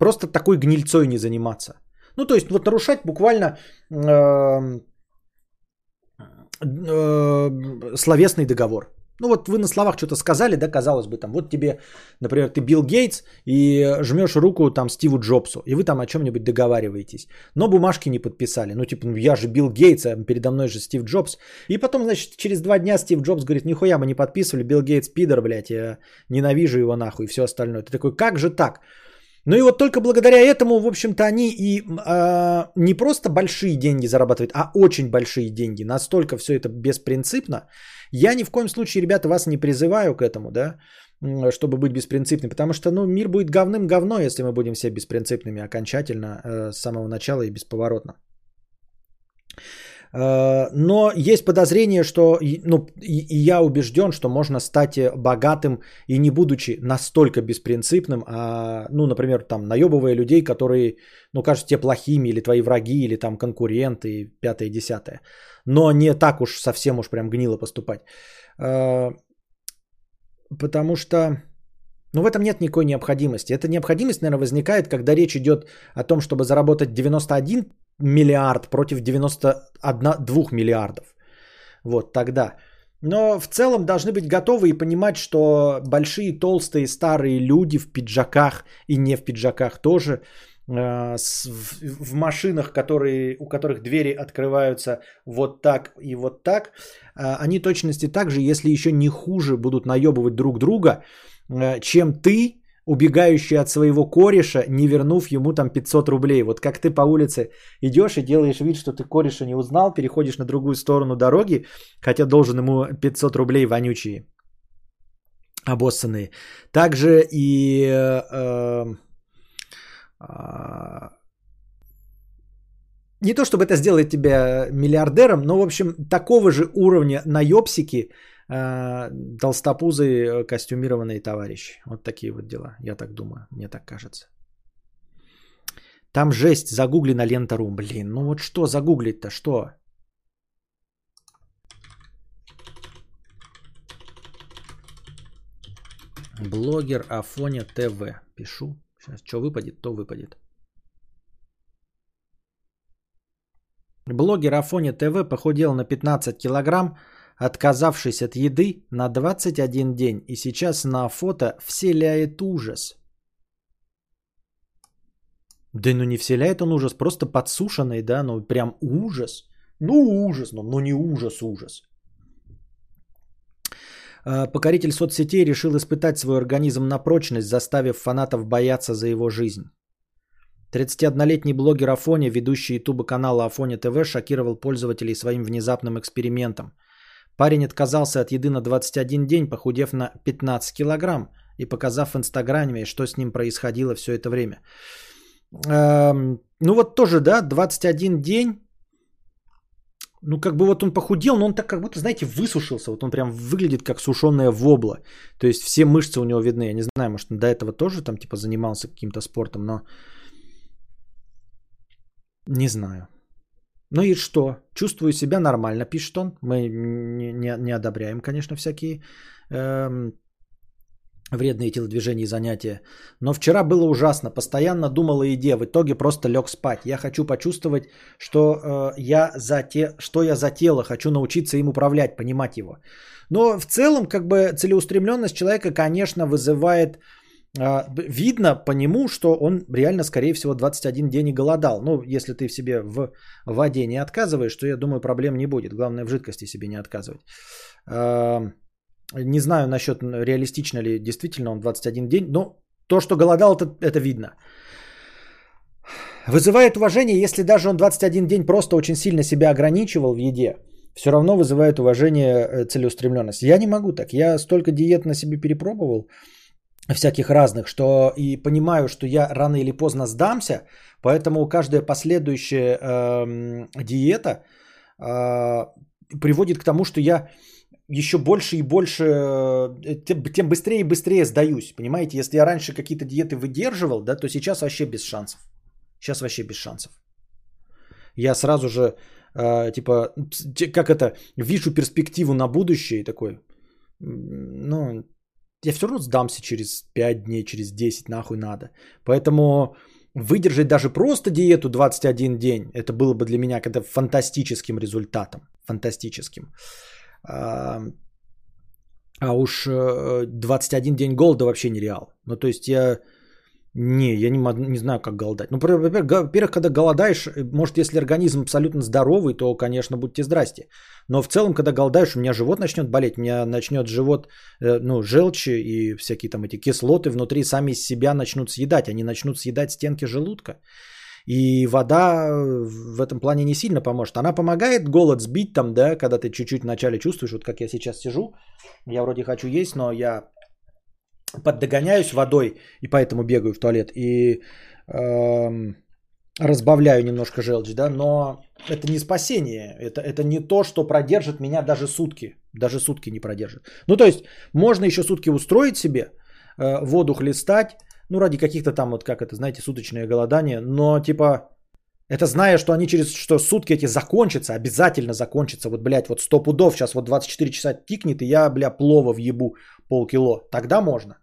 просто такой гнильцой не заниматься. Ну то есть вот нарушать буквально э, э, словесный договор. Ну вот вы на словах что-то сказали, да, казалось бы, там, вот тебе, например, ты Билл Гейтс и жмешь руку там Стиву Джобсу, и вы там о чем-нибудь договариваетесь, но бумажки не подписали. Ну, типа, ну, я же Билл Гейтс, а передо мной же Стив Джобс. И потом, значит, через два дня Стив Джобс говорит, нихуя мы не подписывали, Билл Гейтс пидор, блядь, я ненавижу его нахуй и все остальное. Ты такой, как же так? Ну и вот только благодаря этому, в общем-то, они и э, не просто большие деньги зарабатывают, а очень большие деньги. Настолько все это беспринципно, я ни в коем случае, ребята, вас не призываю к этому, да, чтобы быть беспринципным, потому что, ну, мир будет говным говно, если мы будем все беспринципными окончательно э, с самого начала и бесповоротно. Э, но есть подозрение, что, ну, и, я убежден, что можно стать богатым и не будучи настолько беспринципным, а, ну, например, там, наебывая людей, которые, ну, кажутся тебе плохими, или твои враги, или там конкуренты, пятое, десятое но не так уж совсем уж прям гнило поступать. А, потому что ну, в этом нет никакой необходимости. Эта необходимость, наверное, возникает, когда речь идет о том, чтобы заработать 91 миллиард против 92 миллиардов. Вот тогда. Но в целом должны быть готовы и понимать, что большие, толстые, старые люди в пиджаках и не в пиджаках тоже Э, в машинах, которые, у которых двери открываются вот так и вот так, э, они точности так же, если еще не хуже, будут наебывать друг друга, э, чем ты, убегающий от своего кореша, не вернув ему там 500 рублей. Вот как ты по улице идешь и делаешь вид, что ты кореша не узнал, переходишь на другую сторону дороги, хотя должен ему 500 рублей вонючие, обоссанные. Также и... Э, а, не то чтобы это сделает тебя миллиардером, но, в общем, такого же уровня наебсики толстопузые костюмированные товарищи. Вот такие вот дела, я так думаю, мне так кажется. Там жесть, загугли на лента.ру. Блин, ну вот что загуглить-то, что? Блогер Афоня ТВ. Пишу. Сейчас, что выпадет, то выпадет. Блогер Афоня ТВ похудел на 15 килограмм, отказавшись от еды на 21 день. И сейчас на фото вселяет ужас. Да ну не вселяет он ужас, просто подсушенный, да, ну прям ужас. Ну ужас, ну, ну не ужас, ужас. Э, покоритель соцсетей решил испытать свой организм на прочность, заставив фанатов бояться за его жизнь. 31-летний блогер Афоня, ведущий ютуба канала Афоня ТВ, шокировал пользователей своим внезапным экспериментом. Парень отказался от еды на 21 день, похудев на 15 килограмм и показав в инстаграме, что с ним происходило все это время. Эм, ну вот тоже, да, 21 день. Ну как бы вот он похудел, но он так как будто, знаете, высушился. Вот он прям выглядит как сушеная вобла. То есть все мышцы у него видны. Я не знаю, может он до этого тоже там типа занимался каким-то спортом, но не знаю. Ну и что? Чувствую себя нормально, пишет он. Мы не, не, не одобряем, конечно, всякие эм, вредные телодвижения и занятия. Но вчера было ужасно. Постоянно думал о еде. В итоге просто лег спать. Я хочу почувствовать, что, э, я за те, что я за тело. Хочу научиться им управлять, понимать его. Но в целом, как бы целеустремленность человека, конечно, вызывает видно по нему, что он реально, скорее всего, 21 день и голодал. Ну, если ты в себе в воде не отказываешь, то я думаю, проблем не будет. Главное, в жидкости себе не отказывать. А, не знаю насчет, реалистично ли действительно он 21 день, но то, что голодал, это, это видно. Вызывает уважение, если даже он 21 день просто очень сильно себя ограничивал в еде, все равно вызывает уважение э, целеустремленность. Я не могу так. Я столько диет на себе перепробовал, всяких разных, что и понимаю, что я рано или поздно сдамся, поэтому каждая последующая э, диета э, приводит к тому, что я еще больше и больше, э, тем, быстрее и быстрее сдаюсь, понимаете? Если я раньше какие-то диеты выдерживал, да, то сейчас вообще без шансов. Сейчас вообще без шансов. Я сразу же, э, типа, как это, вижу перспективу на будущее и такой, ну, я все равно сдамся через 5 дней, через 10, нахуй надо. Поэтому выдержать даже просто диету 21 день, это было бы для меня когда фантастическим результатом. Фантастическим. А, уж 21 э, день голода вообще нереал. Ну, то есть я не, я не, не знаю, как голодать. Ну, во-первых, когда голодаешь, э, может, если организм абсолютно здоровый, то, конечно, будьте здрасте. Но в целом, когда голодаешь, у меня живот начнет болеть, у меня начнет живот, э, ну, желчи и всякие там эти кислоты внутри сами из себя начнут съедать. Они начнут съедать стенки желудка. И вода в этом плане не сильно поможет. Она помогает голод сбить там, да, когда ты чуть-чуть вначале чувствуешь, вот как я сейчас сижу, я вроде хочу есть, но я поддогоняюсь водой и поэтому бегаю в туалет и э, разбавляю немножко желчь, да, но это не спасение, это, это не то, что продержит меня даже сутки, даже сутки не продержит. Ну, то есть, можно еще сутки устроить себе, э, воду хлестать, ну, ради каких-то там, вот как это, знаете, суточное голодание, но, типа, это зная, что они через что сутки эти закончатся, обязательно закончатся. Вот, блядь, вот 100 пудов, сейчас вот 24 часа тикнет, и я, бля, плова въебу полкило. Тогда можно.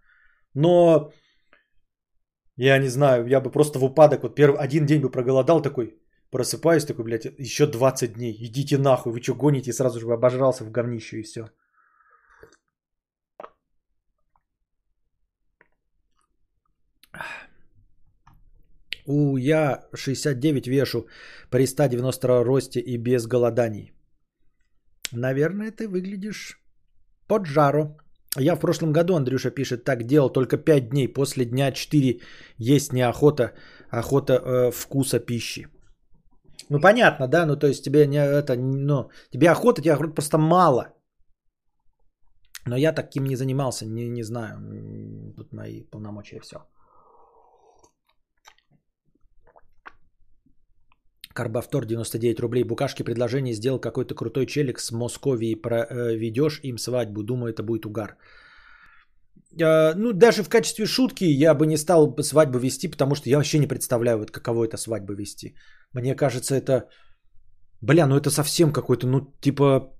Но я не знаю, я бы просто в упадок, вот первый, один день бы проголодал такой, просыпаюсь такой, блядь, еще 20 дней, идите нахуй, вы что гоните, сразу же обожрался в говнище и все. У я 69 вешу при 190 росте и без голоданий. Наверное, ты выглядишь под жару. Я в прошлом году, Андрюша пишет, так делал только 5 дней. После дня 4 есть неохота, охота э, вкуса пищи. Ну понятно, да, ну то есть тебе не это, ну, тебе охота, тебе охота просто мало. Но я таким не занимался, не, не знаю, тут мои полномочия все. Карбовтор 99 рублей. Букашки предложение сделал какой-то крутой челик с Московией. Проведешь им свадьбу. Думаю, это будет угар. А, ну, даже в качестве шутки я бы не стал свадьбу вести, потому что я вообще не представляю, вот каково это свадьбу вести. Мне кажется, это... Бля, ну это совсем какой-то, ну, типа...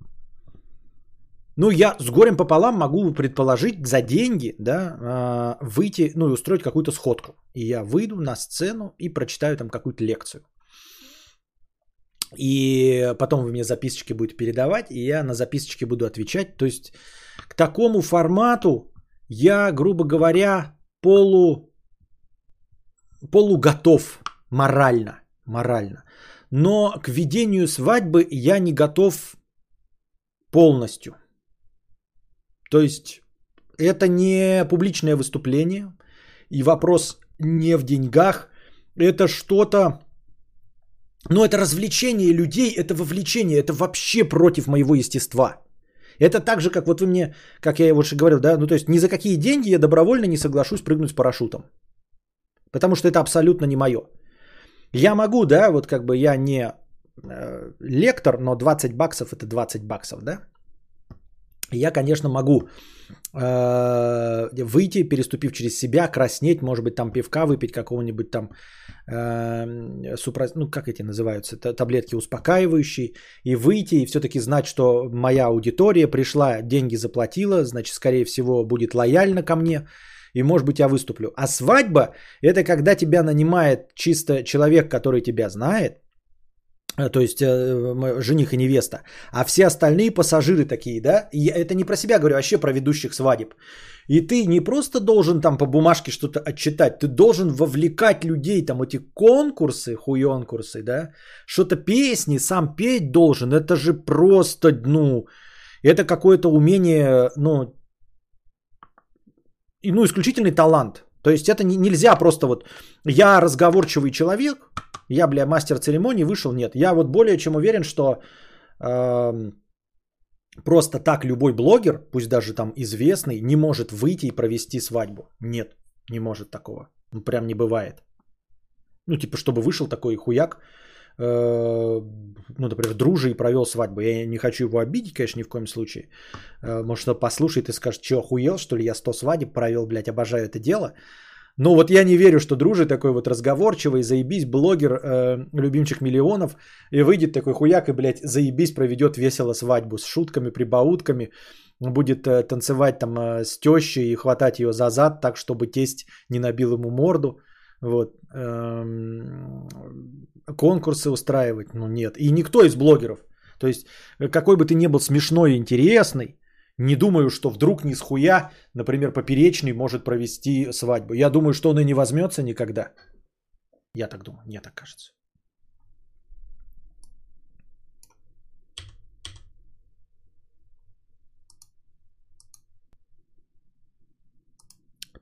Ну, я с горем пополам могу предположить за деньги, да, а, выйти, ну, и устроить какую-то сходку. И я выйду на сцену и прочитаю там какую-то лекцию. И потом вы мне записочки будете передавать, и я на записочки буду отвечать. То есть к такому формату я, грубо говоря, полу, полуготов морально. Морально. Но к ведению свадьбы я не готов полностью. То есть это не публичное выступление, и вопрос не в деньгах, это что-то, ну это развлечение людей, это вовлечение, это вообще против моего естества. Это так же, как вот вы мне, как я уже говорил, да, ну то есть ни за какие деньги я добровольно не соглашусь прыгнуть с парашютом. Потому что это абсолютно не мое. Я могу, да, вот как бы я не э, лектор, но 20 баксов это 20 баксов, да. Я, конечно, могу э, выйти, переступив через себя, краснеть, может быть, там пивка выпить какого-нибудь там, э, супра... ну, как эти называются, таблетки успокаивающие, и выйти, и все-таки знать, что моя аудитория пришла, деньги заплатила, значит, скорее всего, будет лояльна ко мне, и, может быть, я выступлю. А свадьба – это когда тебя нанимает чисто человек, который тебя знает, то есть э, жених и невеста, а все остальные пассажиры такие, да, и это не про себя говорю, а вообще про ведущих свадеб. И ты не просто должен там по бумажке что-то отчитать, ты должен вовлекать людей, там эти конкурсы, хуёнкурсы, да, что-то песни сам петь должен, это же просто, ну, это какое-то умение, ну, ну, исключительный талант. То есть это не, нельзя просто вот, я разговорчивый человек, я, бля, мастер церемонии, вышел, нет. Я вот более чем уверен, что э, просто так любой блогер, пусть даже там известный, не может выйти и провести свадьбу. Нет, не может такого. Ну, прям не бывает. Ну, типа, чтобы вышел такой хуяк, ну, например, дружи и провел свадьбу. Я не хочу его обидеть, конечно, ни в коем случае. Э, может, что послушает и скажет, что охуел, что ли, я 100 свадеб провел, блядь, обожаю это дело. Но вот я не верю, что дружи такой вот разговорчивый, заебись, блогер, э, любимчик миллионов, и выйдет такой хуяк и, блядь, заебись, проведет весело свадьбу с шутками, прибаутками, будет э, танцевать там э, с тещей и хватать ее за зад так, чтобы тесть не набил ему морду. Вот. Эм, конкурсы устраивать, ну нет. И никто из блогеров. То есть, э, какой бы ты ни был смешной и интересный, не думаю, что вдруг ни с хуя, например, Поперечный может провести свадьбу. Я думаю, что он и не возьмется никогда. Я так думаю, мне так кажется.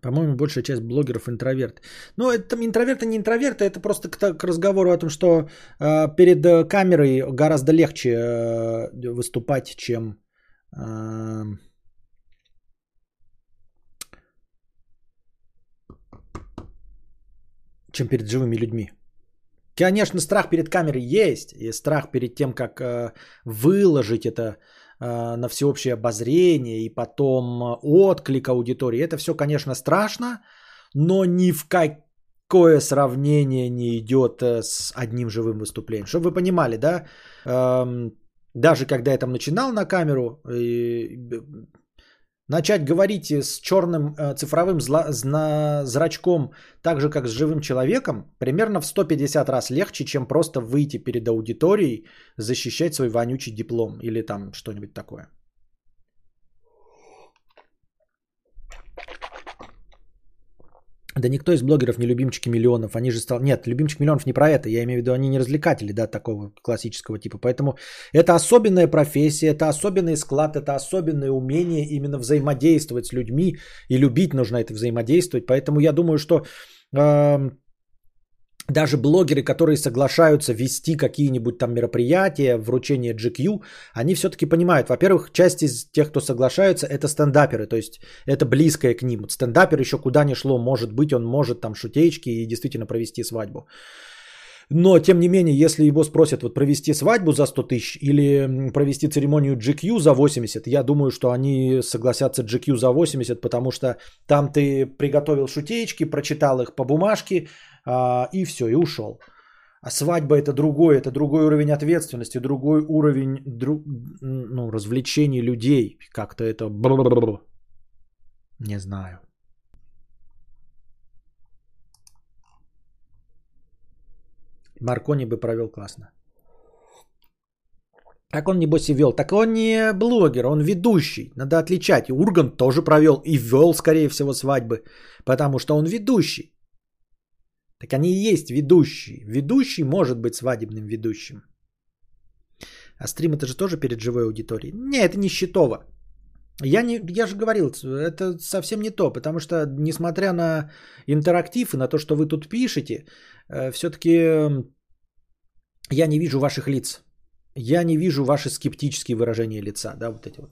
По-моему, большая часть блогеров интроверт. Ну, это интроверты не интроверты, это просто к, к разговору о том, что э, перед э, камерой гораздо легче э, выступать, чем э, чем перед живыми людьми. Конечно, страх перед камерой есть, и страх перед тем, как э, выложить это на всеобщее обозрение и потом э, отклик аудитории. Это все, конечно, страшно, но ни в какое сравнение не идет э, с одним живым выступлением. Чтобы вы понимали, да, эм, даже когда я там начинал на камеру, Начать говорить с черным э, цифровым зла- зна- зрачком, так же как с живым человеком, примерно в 150 раз легче, чем просто выйти перед аудиторией, защищать свой вонючий диплом или там что-нибудь такое. Да никто из блогеров не любимчики миллионов. Они же стал... Нет, любимчик миллионов не про это. Я имею в виду, они не развлекатели, да, такого классического типа. Поэтому это особенная профессия, это особенный склад, это особенное умение именно взаимодействовать с людьми. И любить нужно это взаимодействовать. Поэтому я думаю, что э, даже блогеры, которые соглашаются вести какие-нибудь там мероприятия, вручение GQ, они все-таки понимают, во-первых, часть из тех, кто соглашаются, это стендаперы, то есть это близкое к ним. Стендапер еще куда ни шло, может быть, он может там шутеечки и действительно провести свадьбу. Но, тем не менее, если его спросят вот провести свадьбу за 100 тысяч или провести церемонию GQ за 80, я думаю, что они согласятся GQ за 80, потому что там ты приготовил шутеечки, прочитал их по бумажке, и все, и ушел. А свадьба это другой, это другой уровень ответственности, другой уровень друг, ну, развлечений людей. Как-то это... Не знаю. Маркони бы провел классно. Как он, небось, и вел? Так он не блогер, он ведущий. Надо отличать. И Ургант тоже провел и вел, скорее всего, свадьбы. Потому что он ведущий. Так они и есть ведущие. Ведущий может быть свадебным ведущим. А стрим это же тоже перед живой аудиторией. Не, это не счетово. Я, не, я же говорил, это совсем не то, потому что, несмотря на интерактив и на то, что вы тут пишете, э, все-таки я не вижу ваших лиц. Я не вижу ваши скептические выражения лица, да, вот эти вот.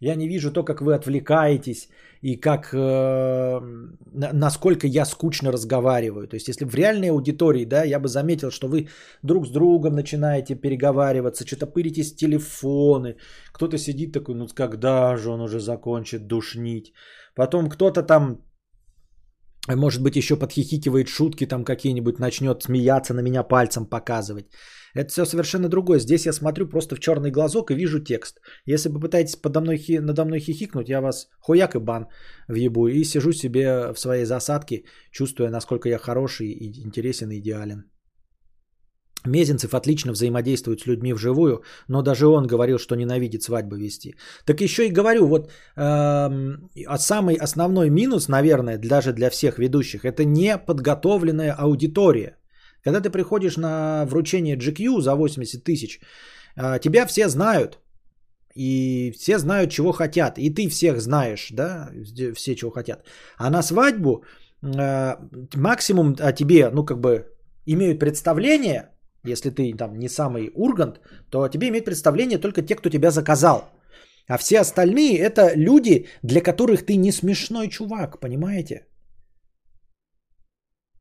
Я не вижу то, как вы отвлекаетесь и как, э, насколько я скучно разговариваю. То есть, если в реальной аудитории, да, я бы заметил, что вы друг с другом начинаете переговариваться, что-то пыритесь телефоны, кто-то сидит такой, ну когда же он уже закончит душнить. Потом кто-то там может быть, еще подхихикивает шутки там какие-нибудь, начнет смеяться, на меня пальцем показывать. Это все совершенно другое. Здесь я смотрю просто в черный глазок и вижу текст. Если вы пытаетесь подо мной, надо мной хихикнуть, я вас хуяк и бан въебу. И сижу себе в своей засадке, чувствуя, насколько я хороший, и интересен и идеален. Мезенцев отлично взаимодействует с людьми вживую, но даже он говорил, что ненавидит свадьбы вести. Так еще и говорю, вот э, самый основной минус, наверное, даже для всех ведущих, это неподготовленная аудитория. Когда ты приходишь на вручение GQ за 80 тысяч, э, тебя все знают, и все знают, чего хотят, и ты всех знаешь, да, все чего хотят. А на свадьбу э, максимум о тебе, ну как бы имеют представление, если ты там не самый ургант, то тебе имеют представление только те, кто тебя заказал. А все остальные это люди, для которых ты не смешной чувак, понимаете?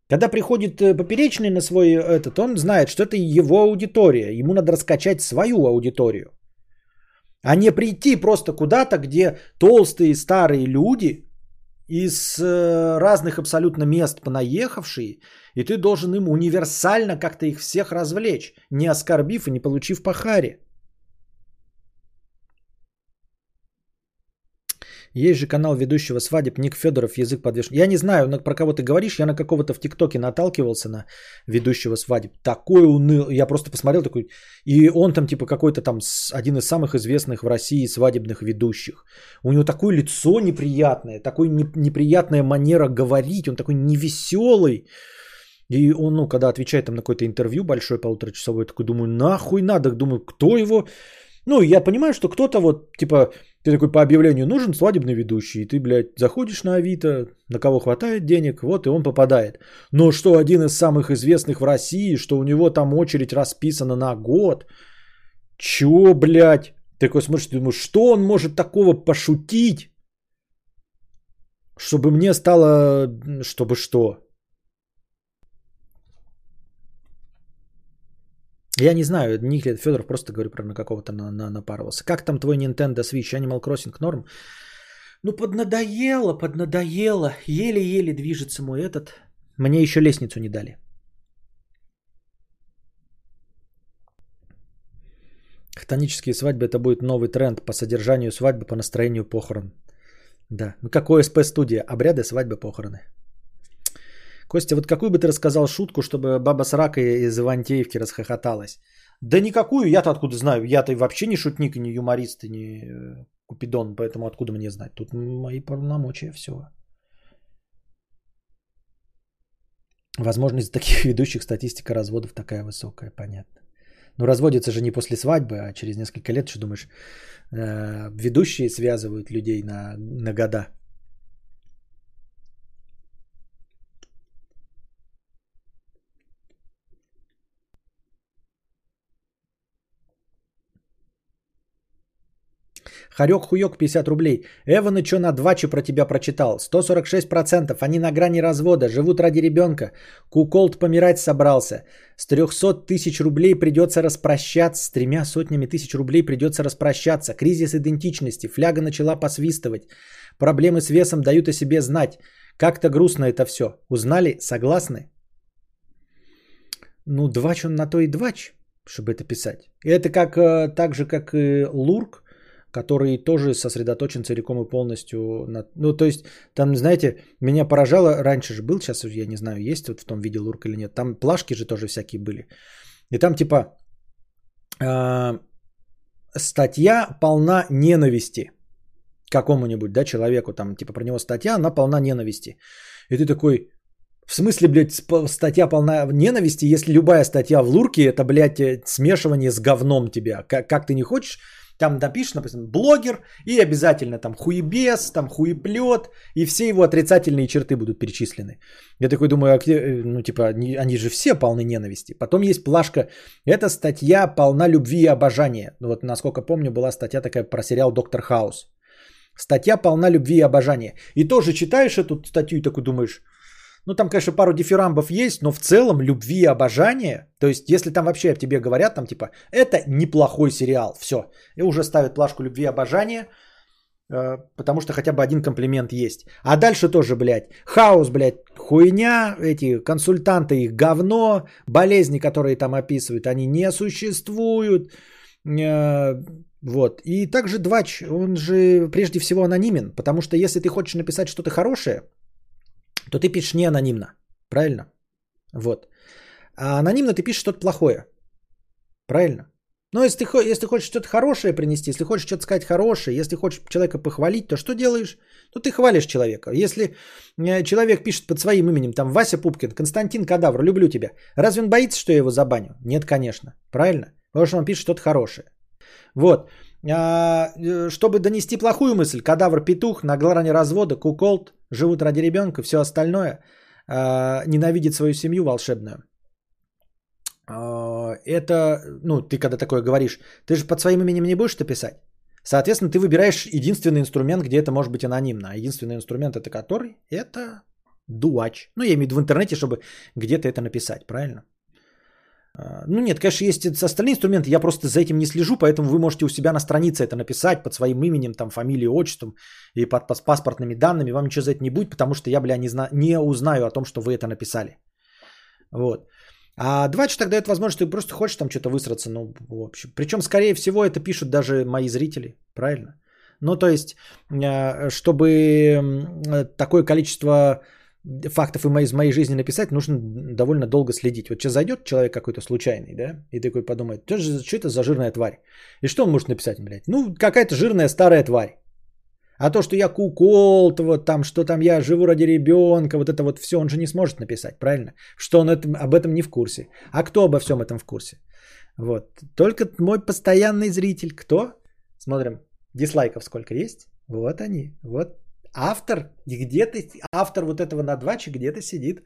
Когда приходит э, поперечный на свой этот, он знает, что это его аудитория. Ему надо раскачать свою аудиторию. А не прийти просто куда-то, где толстые старые люди из э, разных абсолютно мест понаехавшие, и ты должен им универсально как-то их всех развлечь, не оскорбив и не получив по харе. Есть же канал ведущего свадеб Ник Федоров, язык подвешен. Я не знаю, про кого ты говоришь, я на какого-то в ТикТоке наталкивался на ведущего свадеб. Такой уныл, я просто посмотрел такой, и он там типа какой-то там один из самых известных в России свадебных ведущих. У него такое лицо неприятное, такой неприятная манера говорить, он такой невеселый. И он, ну, когда отвечает там на какое-то интервью большое полуторачасовое, такой думаю, нахуй надо, думаю, кто его... Ну, я понимаю, что кто-то вот, типа, ты такой по объявлению нужен свадебный ведущий, и ты, блядь, заходишь на Авито, на кого хватает денег, вот и он попадает. Но что один из самых известных в России, что у него там очередь расписана на год. Чё, блядь? Ты такой смотришь, ты думаешь, что он может такого пошутить? Чтобы мне стало... Чтобы что? Я не знаю, Никлет Федоров просто говорю про на какого-то на, на, напарывался. Как там твой Nintendo Switch Animal Crossing норм? Ну, поднадоело, поднадоело. Еле-еле движется мой этот. Мне еще лестницу не дали. Хтонические свадьбы это будет новый тренд по содержанию свадьбы, по настроению похорон. Да. Ну какой СП-студия? Обряды, свадьбы, похороны. Костя, вот какую бы ты рассказал шутку, чтобы баба с ракой из Ивантеевки расхохоталась? Да никакую, я-то откуда знаю. Я-то вообще не шутник, не юморист, не э, купидон, поэтому откуда мне знать? Тут мои полномочия, все. Возможность таких ведущих статистика разводов такая высокая, понятно. Но разводится же не после свадьбы, а через несколько лет, что думаешь, э, ведущие связывают людей на, на года. Харек Хуек 50 рублей. Эван, что на дваче про тебя прочитал? 146%. Они на грани развода. Живут ради ребенка. Куколд помирать собрался. С 300 тысяч рублей придется распрощаться. С тремя сотнями тысяч рублей придется распрощаться. Кризис идентичности. Фляга начала посвистывать. Проблемы с весом дают о себе знать. Как-то грустно это все. Узнали? Согласны? Ну, двач он на то и двач, чтобы это писать. Это как, э, так же, как и Лурк который тоже сосредоточен целиком и полностью на... Ну, то есть, там, знаете, меня поражало, раньше же был, сейчас я не знаю, есть вот в том виде лурк или нет, там плашки же тоже всякие были. И там типа э, статья полна ненависти какому-нибудь, да, человеку, там, типа, про него статья, она полна ненависти. И ты такой, в смысле, блядь, статья полна ненависти, если любая статья в лурке, это, блядь, смешивание с говном тебя. Как, как ты не хочешь Там напишешь, например, блогер и обязательно там хуебес, там хуеплет, и все его отрицательные черты будут перечислены. Я такой думаю, а где, э, ну типа, они, они же все полны ненависти. Потом есть плашка, эта статья полна любви и обожания. Ну, вот насколько помню, была статья такая про сериал «Доктор Хаус». Статья полна любви и обожания. И тоже читаешь эту статью и такой думаешь, ну, там, конечно, пару дифирамбов есть, но в целом любви и обожание. То есть, если там вообще тебе говорят, там типа, это неплохой сериал, все. И уже ставят плашку любви и обожания, э, потому что хотя бы один комплимент есть. А дальше тоже, блядь, хаос, блядь, хуйня, эти консультанты их говно, болезни, которые там описывают, они не существуют. Э, вот. И также Двач, он же прежде всего анонимен, потому что если ты хочешь написать что-то хорошее, то ты пишешь не анонимно. Правильно? Вот. А анонимно ты пишешь что-то плохое. Правильно? Но если ты, если ты хочешь что-то хорошее принести, если хочешь что-то сказать хорошее, если хочешь человека похвалить, то что делаешь? То ты хвалишь человека. Если э, человек пишет под своим именем, там Вася Пупкин, Константин Кадавр, люблю тебя. Разве он боится, что я его забаню? Нет, конечно. Правильно? Потому что он пишет что-то хорошее. Вот. А, э, чтобы донести плохую мысль, кадавр петух на грани развода, куколд, живут ради ребенка, все остальное, а, ненавидит свою семью волшебную. А, это, ну, ты когда такое говоришь, ты же под своим именем не будешь это писать. Соответственно, ты выбираешь единственный инструмент, где это может быть анонимно. Единственный инструмент это который? Это дуач. Ну, я имею в виду в интернете, чтобы где-то это написать, правильно? А, ну нет, конечно, есть остальные инструменты, я просто за этим не слежу, поэтому вы можете у себя на странице это написать под своим именем, там, фамилией, отчеством и под, паспортными данными, вам ничего за это не будет, потому что я, бля, не, зна- не узнаю о том, что вы это написали. Вот. А двач тогда дает возможность, ты просто хочешь там что-то высраться, ну, в общем. Причем, скорее всего, это пишут даже мои зрители, правильно? Ну, то есть, а, чтобы такое количество фактов из моей жизни написать, нужно довольно долго следить. Вот сейчас зайдет человек какой-то случайный, да, и такой подумает, что, же, что это за жирная тварь? И что он может написать, блядь? Ну, какая-то жирная старая тварь. А то, что я куколт, вот там, что там я живу ради ребенка, вот это вот все он же не сможет написать, правильно? Что он это, об этом не в курсе. А кто обо всем этом в курсе? Вот. Только мой постоянный зритель. Кто? Смотрим. Дизлайков сколько есть? Вот они. Вот автор, где-то, автор вот этого надвача где-то сидит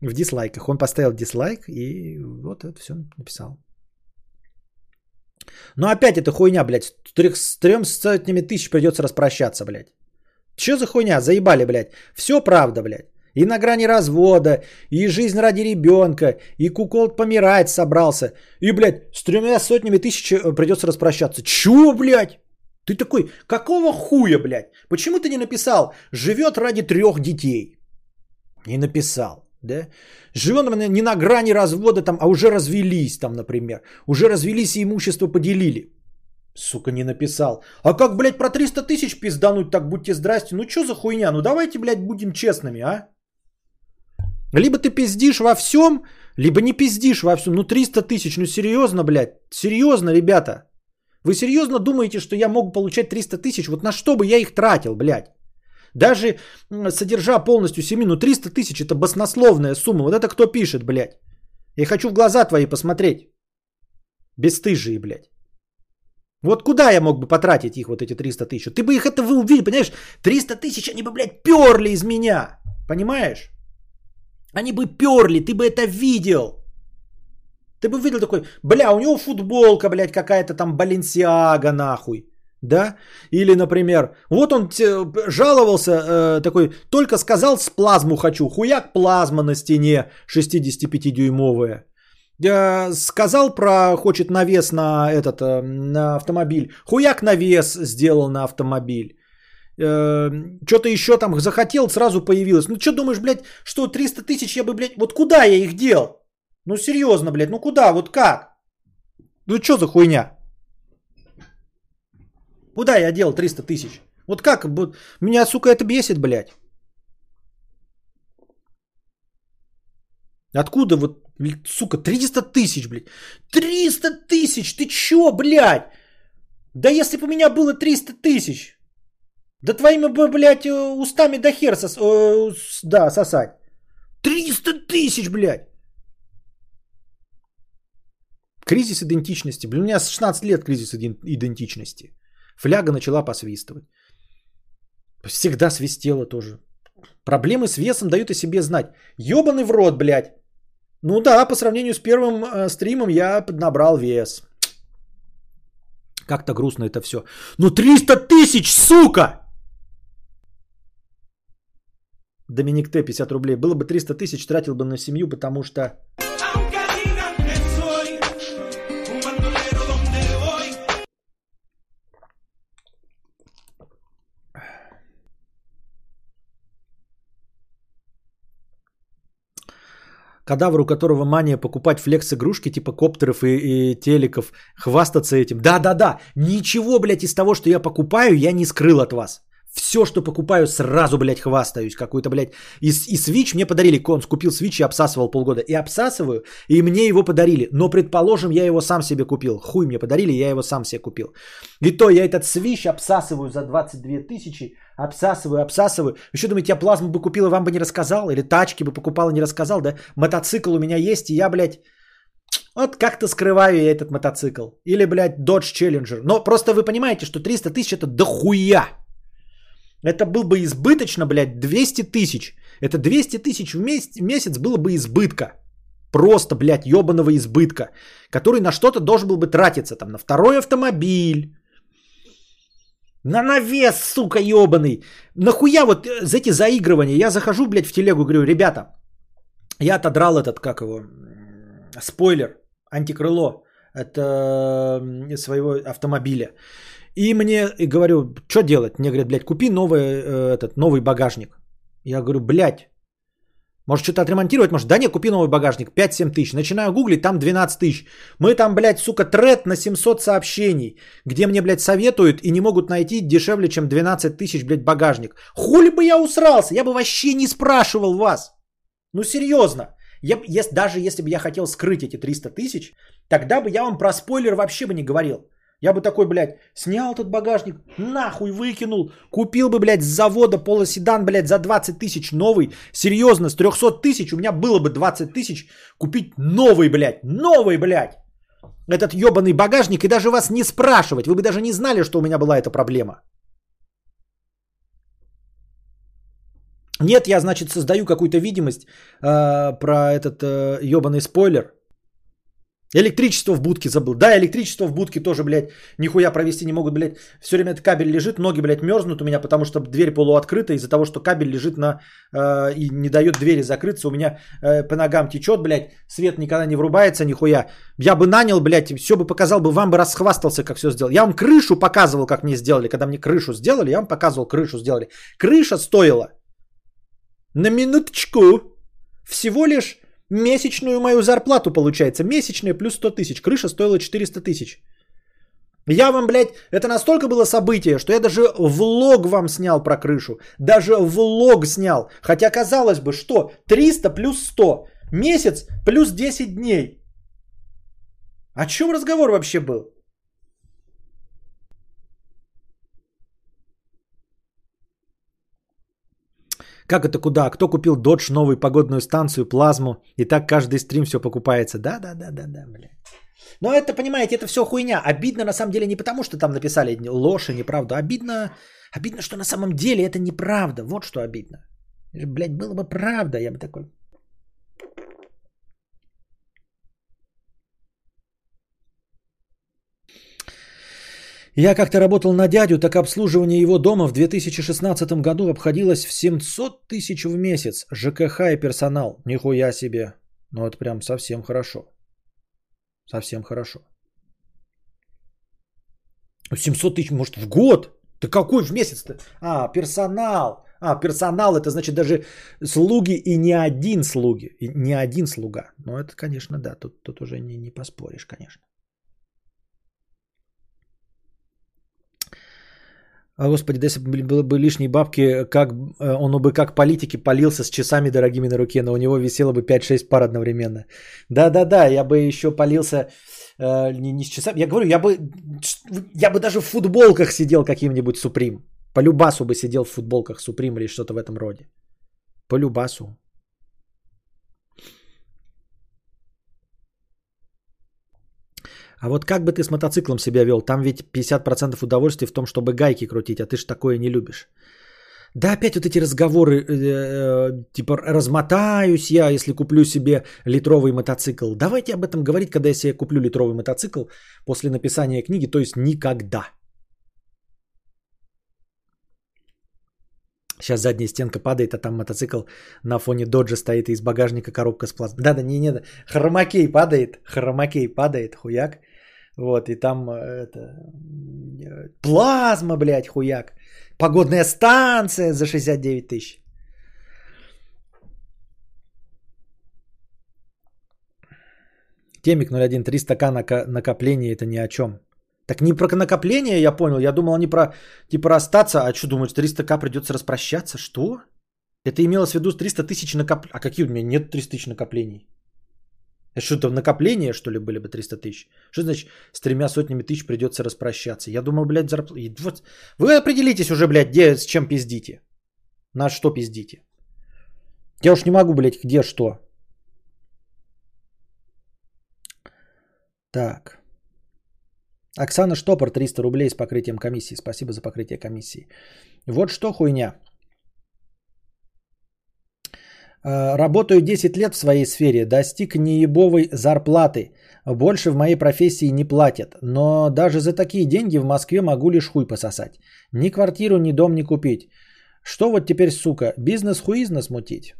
в дизлайках. Он поставил дизлайк и вот это все написал. Но опять это хуйня, блядь. С трем сотнями тысяч придется распрощаться, блядь. Че за хуйня? Заебали, блядь. Все правда, блядь. И на грани развода, и жизнь ради ребенка, и кукол помирать собрался. И, блядь, с тремя сотнями тысяч э, придется распрощаться. Чё, блядь? Ты такой, какого хуя, блядь? Почему ты не написал, живет ради трех детей? Не написал, да? Живет не на грани развода, там, а уже развелись, там, например. Уже развелись и имущество поделили. Сука, не написал. А как, блядь, про 300 тысяч пиздануть, так будьте здрасте. Ну что за хуйня? Ну давайте, блядь, будем честными, а? Либо ты пиздишь во всем, либо не пиздишь во всем. Ну 300 тысяч, ну серьезно, блядь. Серьезно, ребята. Вы серьезно думаете, что я могу получать 300 тысяч? Вот на что бы я их тратил, блядь? Даже содержа полностью семью, ну 300 тысяч это баснословная сумма. Вот это кто пишет, блядь? Я хочу в глаза твои посмотреть. Бесстыжие, блядь. Вот куда я мог бы потратить их, вот эти 300 тысяч? Ты бы их это вы увидели, понимаешь? 300 тысяч они бы, блядь, перли из меня. Понимаешь? Они бы перли, ты бы это видел. Ты бы видел такой, бля, у него футболка, блядь, какая-то там Баленсиага, нахуй. Да? Или, например, вот он жаловался э, такой, только сказал с плазму хочу, хуяк плазма на стене 65-дюймовая. Э, сказал про, хочет навес на этот, э, на автомобиль, хуяк навес сделал на автомобиль. Э, что-то еще там захотел, сразу появилось. Ну, что думаешь, блядь, что 300 тысяч я бы, блядь, вот куда я их дел? Ну серьезно, блядь, ну куда, вот как? Ну что за хуйня? Куда я дел 300 тысяч? Вот как? Меня, сука, это бесит, блядь. Откуда вот, сука, 300 тысяч, блядь? 300 тысяч, ты чё, блядь? Да если бы у меня было 300 тысяч, да твоими бы, блядь, устами до хер сос... да, сосать. 300 тысяч, блядь. Кризис идентичности. Блин, у меня с 16 лет кризис идентичности. Фляга начала посвистывать. Всегда свистела тоже. Проблемы с весом дают о себе знать. Ёбаный в рот, блядь. Ну да, по сравнению с первым э, стримом я поднабрал вес. Как-то грустно это все. Ну 300 тысяч, сука! Доминик Т, 50 рублей. Было бы 300 тысяч, тратил бы на семью, потому что... Кадавр, у которого мания покупать флекс-игрушки типа коптеров и, и телеков, хвастаться этим. Да-да-да, ничего, блядь, из того, что я покупаю, я не скрыл от вас. Все, что покупаю, сразу, блядь, хвастаюсь. Какой-то, блядь, и, и Switch мне подарили. Конс купил Switch и обсасывал полгода. И обсасываю, и мне его подарили. Но, предположим, я его сам себе купил. Хуй мне подарили, я его сам себе купил. И то я этот Switch обсасываю за 22 тысячи. Обсасываю, обсасываю. Еще думаете, я плазму бы купил и вам бы не рассказал? Или тачки бы покупал и не рассказал, да? Мотоцикл у меня есть, и я, блядь, вот как-то скрываю я этот мотоцикл. Или, блядь, Dodge Challenger. Но просто вы понимаете, что 300 тысяч это дохуя. Это был бы избыточно, блядь, 200 тысяч. Это 200 тысяч в месяц, месяц было бы избытка. Просто, блядь, ебаного избытка. Который на что-то должен был бы тратиться. Там на второй автомобиль. На навес, сука, ебаный. Нахуя вот э, за эти заигрывания? Я захожу, блядь, в телегу, говорю, ребята, я отодрал этот, как его, спойлер, антикрыло от э, своего автомобиля. И мне и говорю, что делать? Мне говорят, блядь, купи новый, э, этот, новый багажник. Я говорю, блядь, может что-то отремонтировать? Может, да не, купи новый багажник, 5-7 тысяч. Начинаю гуглить, там 12 тысяч. Мы там, блядь, сука, тред на 700 сообщений, где мне, блядь, советуют и не могут найти дешевле, чем 12 тысяч, блядь, багажник. Хули бы я усрался, я бы вообще не спрашивал вас. Ну, серьезно. Я, если, даже если бы я хотел скрыть эти 300 тысяч, тогда бы я вам про спойлер вообще бы не говорил. Я бы такой, блядь, снял этот багажник, нахуй выкинул, купил бы, блядь, с завода полоседан, блядь, за 20 тысяч новый. Серьезно, с 300 тысяч у меня было бы 20 тысяч купить новый, блядь, новый, блядь. Этот ебаный багажник и даже вас не спрашивать. Вы бы даже не знали, что у меня была эта проблема. Нет, я, значит, создаю какую-то видимость э, про этот э, ебаный спойлер. Электричество в будке забыл. Да, электричество в будке тоже, блядь, нихуя провести не могут, блядь. Все время этот кабель лежит, ноги, блядь, мерзнут у меня, потому что дверь полуоткрыта из-за того, что кабель лежит на... Э, и не дает двери закрыться. У меня э, по ногам течет, блядь, свет никогда не врубается, нихуя. Я бы нанял, блядь, все бы показал бы, вам бы расхвастался, как все сделал. Я вам крышу показывал, как мне сделали. Когда мне крышу сделали, я вам показывал, крышу сделали. Крыша стоила на минуточку всего лишь месячную мою зарплату получается. Месячная плюс 100 тысяч. Крыша стоила 400 тысяч. Я вам, блядь, это настолько было событие, что я даже влог вам снял про крышу. Даже влог снял. Хотя казалось бы, что 300 плюс 100. Месяц плюс 10 дней. О чем разговор вообще был? Как это куда? Кто купил Dodge новую погодную станцию, плазму, и так каждый стрим все покупается. Да, да, да, да, да, бля. Но это, понимаете, это все хуйня. Обидно на самом деле не потому, что там написали ложь и неправду. Обидно, обидно, что на самом деле это неправда. Вот что обидно. Блять, было бы правда, я бы такой... Я как-то работал на дядю, так обслуживание его дома в 2016 году обходилось в 700 тысяч в месяц. ЖКХ и персонал. Нихуя себе. Ну это прям совсем хорошо. Совсем хорошо. 700 тысяч, может, в год? Да какой в месяц-то? А, персонал. А, персонал, это значит даже слуги и не один слуги. И не один слуга. Ну, это, конечно, да, тут, тут уже не, не поспоришь, конечно. А, господи, да если бы было бы лишние бабки, как, э, он бы как политики полился с часами дорогими на руке, но у него висело бы 5-6 пар одновременно. Да-да-да, я бы еще полился э, не, не с часами. Я говорю, я бы, я бы даже в футболках сидел каким-нибудь Суприм. По любасу бы сидел в футболках Суприм или что-то в этом роде. По любасу. А вот как бы ты с мотоциклом себя вел? Там ведь 50% удовольствия в том, чтобы гайки крутить, а ты ж такое не любишь. Да опять вот эти разговоры, э, э, типа размотаюсь я, если куплю себе литровый мотоцикл. Давайте об этом говорить, когда я себе куплю литровый мотоцикл после написания книги, то есть никогда. Сейчас задняя стенка падает, а там мотоцикл на фоне доджа стоит и из багажника коробка с плазмой. Да-да, не, не, хромакей падает, хромакей падает, хуяк. Вот, и там э, это, плазма, блядь, хуяк. Погодная станция за 69 тысяч. Темик 01, 300к накопления это ни о чем. Так не про накопление, я понял. Я думал, они про типа расстаться. А что думаешь, 300к придется распрощаться? Что? Это имелось в виду 300 тысяч накоплений. А какие у меня нет 300 тысяч накоплений? Это что-то накопление, что ли, были бы 300 тысяч? Что значит, с тремя сотнями тысяч придется распрощаться? Я думал, блядь, зарплата... Вот. Вы определитесь уже, блядь, где, с чем пиздите. На что пиздите. Я уж не могу, блядь, где что. Так. Оксана Штопор, 300 рублей с покрытием комиссии. Спасибо за покрытие комиссии. Вот что хуйня. Э, работаю 10 лет в своей сфере, достиг неебовой зарплаты. Больше в моей профессии не платят. Но даже за такие деньги в Москве могу лишь хуй пососать. Ни квартиру, ни дом не купить. Что вот теперь, сука, бизнес-хуизна смутить?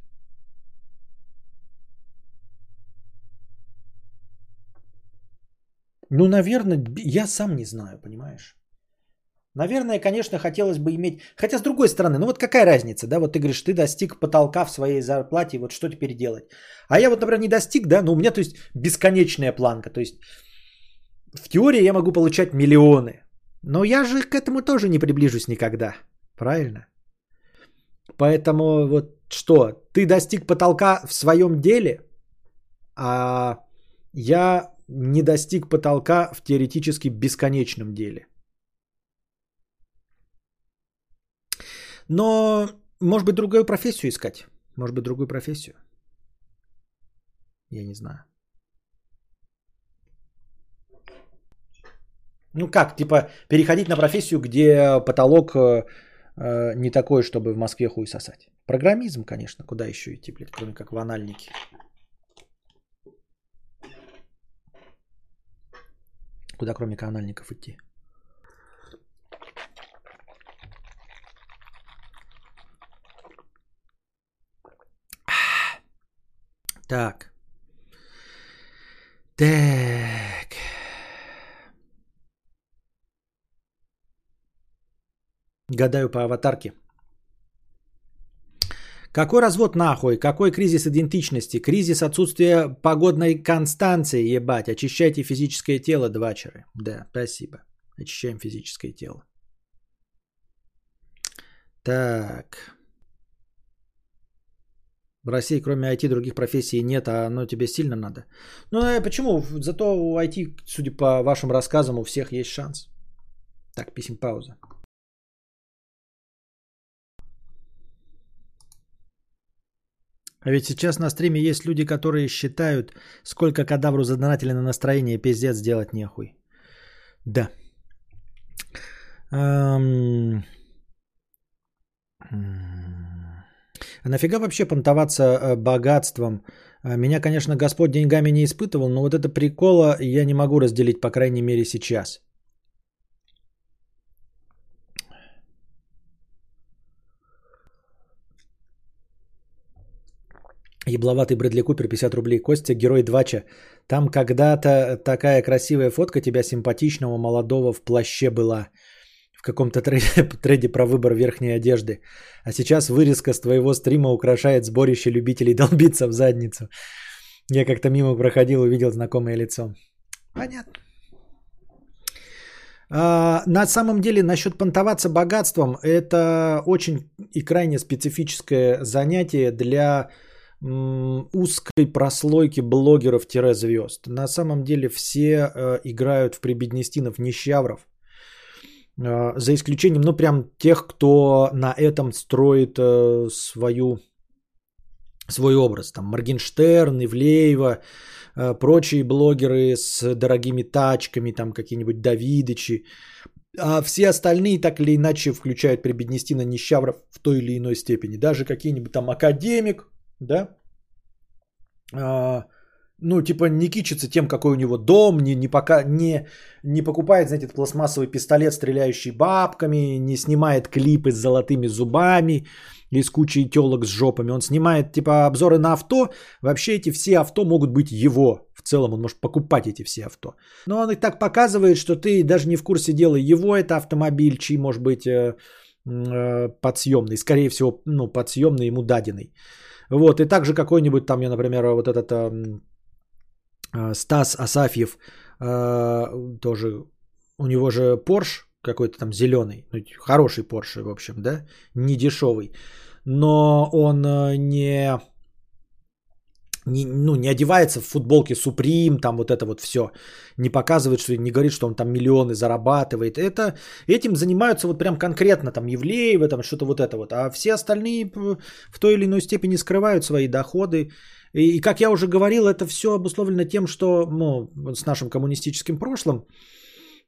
Ну, наверное, я сам не знаю, понимаешь? Наверное, конечно, хотелось бы иметь... Хотя, с другой стороны, ну вот какая разница, да? Вот ты говоришь, ты достиг потолка в своей зарплате, вот что теперь делать? А я вот, например, не достиг, да? Но у меня, то есть, бесконечная планка. То есть, в теории я могу получать миллионы. Но я же к этому тоже не приближусь никогда. Правильно? Поэтому вот что? Ты достиг потолка в своем деле, а я не достиг потолка в теоретически бесконечном деле. Но, может быть, другую профессию искать. Может быть, другую профессию. Я не знаю. Ну как, типа переходить на профессию, где потолок э, э, не такой, чтобы в Москве хуй сосать. Программизм, конечно, куда еще идти, блядь, кроме как в анальнике. Куда кроме канальников идти? Так. Так. Гадаю по аватарке. Какой развод нахуй? Какой кризис идентичности? Кризис отсутствия погодной констанции, ебать. Очищайте физическое тело, двачеры. Да, спасибо. Очищаем физическое тело. Так. В России кроме IT других профессий нет, а оно тебе сильно надо. Ну а почему? Зато у IT, судя по вашим рассказам, у всех есть шанс. Так, писем пауза. А ведь сейчас на стриме есть люди, которые считают, сколько кадавру задонатили на настроение, пиздец, сделать нехуй. Да. Эм... А нафига вообще понтоваться э, богатством? А, меня, конечно, Господь деньгами не испытывал, но вот это прикола я не могу разделить, по крайней мере, сейчас. Ебловатый Брэдли Купер, 50 рублей. Костя, герой Двача. Там когда-то такая красивая фотка тебя симпатичного молодого в плаще была каком-то трейде про выбор верхней одежды. А сейчас вырезка с твоего стрима украшает сборище любителей долбиться в задницу. Я как-то мимо проходил, увидел знакомое лицо. Понятно. А, на самом деле, насчет понтоваться богатством, это очень и крайне специфическое занятие для узкой прослойки блогеров-звезд. На самом деле все э, играют в прибеднестинов нищавров за исключением, ну, прям тех, кто на этом строит э, свою свой образ. Там Моргенштерн, Ивлеева, э, прочие блогеры с дорогими тачками, там какие-нибудь Давидычи. А все остальные так или иначе включают Прибеднестина Нищавров в той или иной степени. Даже какие-нибудь там академик, да, а, ну, типа, не кичится тем, какой у него дом, не, не, пока, не, не покупает, знаете, этот пластмассовый пистолет, стреляющий бабками, не снимает клипы с золотыми зубами и с кучей телок с жопами. Он снимает, типа, обзоры на авто. Вообще эти все авто могут быть его. В целом он может покупать эти все авто. Но он и так показывает, что ты даже не в курсе дела, его это автомобиль, чей, может быть, э, э, подсъемный. Скорее всего, ну, подсъемный ему даденный. Вот, и также какой-нибудь там, я, например, вот этот э, Стас Асафьев, э, тоже, у него же Porsche какой-то там зеленый, ну, хороший Porsche, в общем, да, не дешевый, но он э, не, не, ну, не одевается в футболке Supreme, там вот это вот все, не показывает, что не говорит, что он там миллионы зарабатывает. Это, этим занимаются вот прям конкретно, там, Евлеевы, там, что-то вот это вот. А все остальные в той или иной степени скрывают свои доходы. И, как я уже говорил, это все обусловлено тем, что, ну, с нашим коммунистическим прошлым,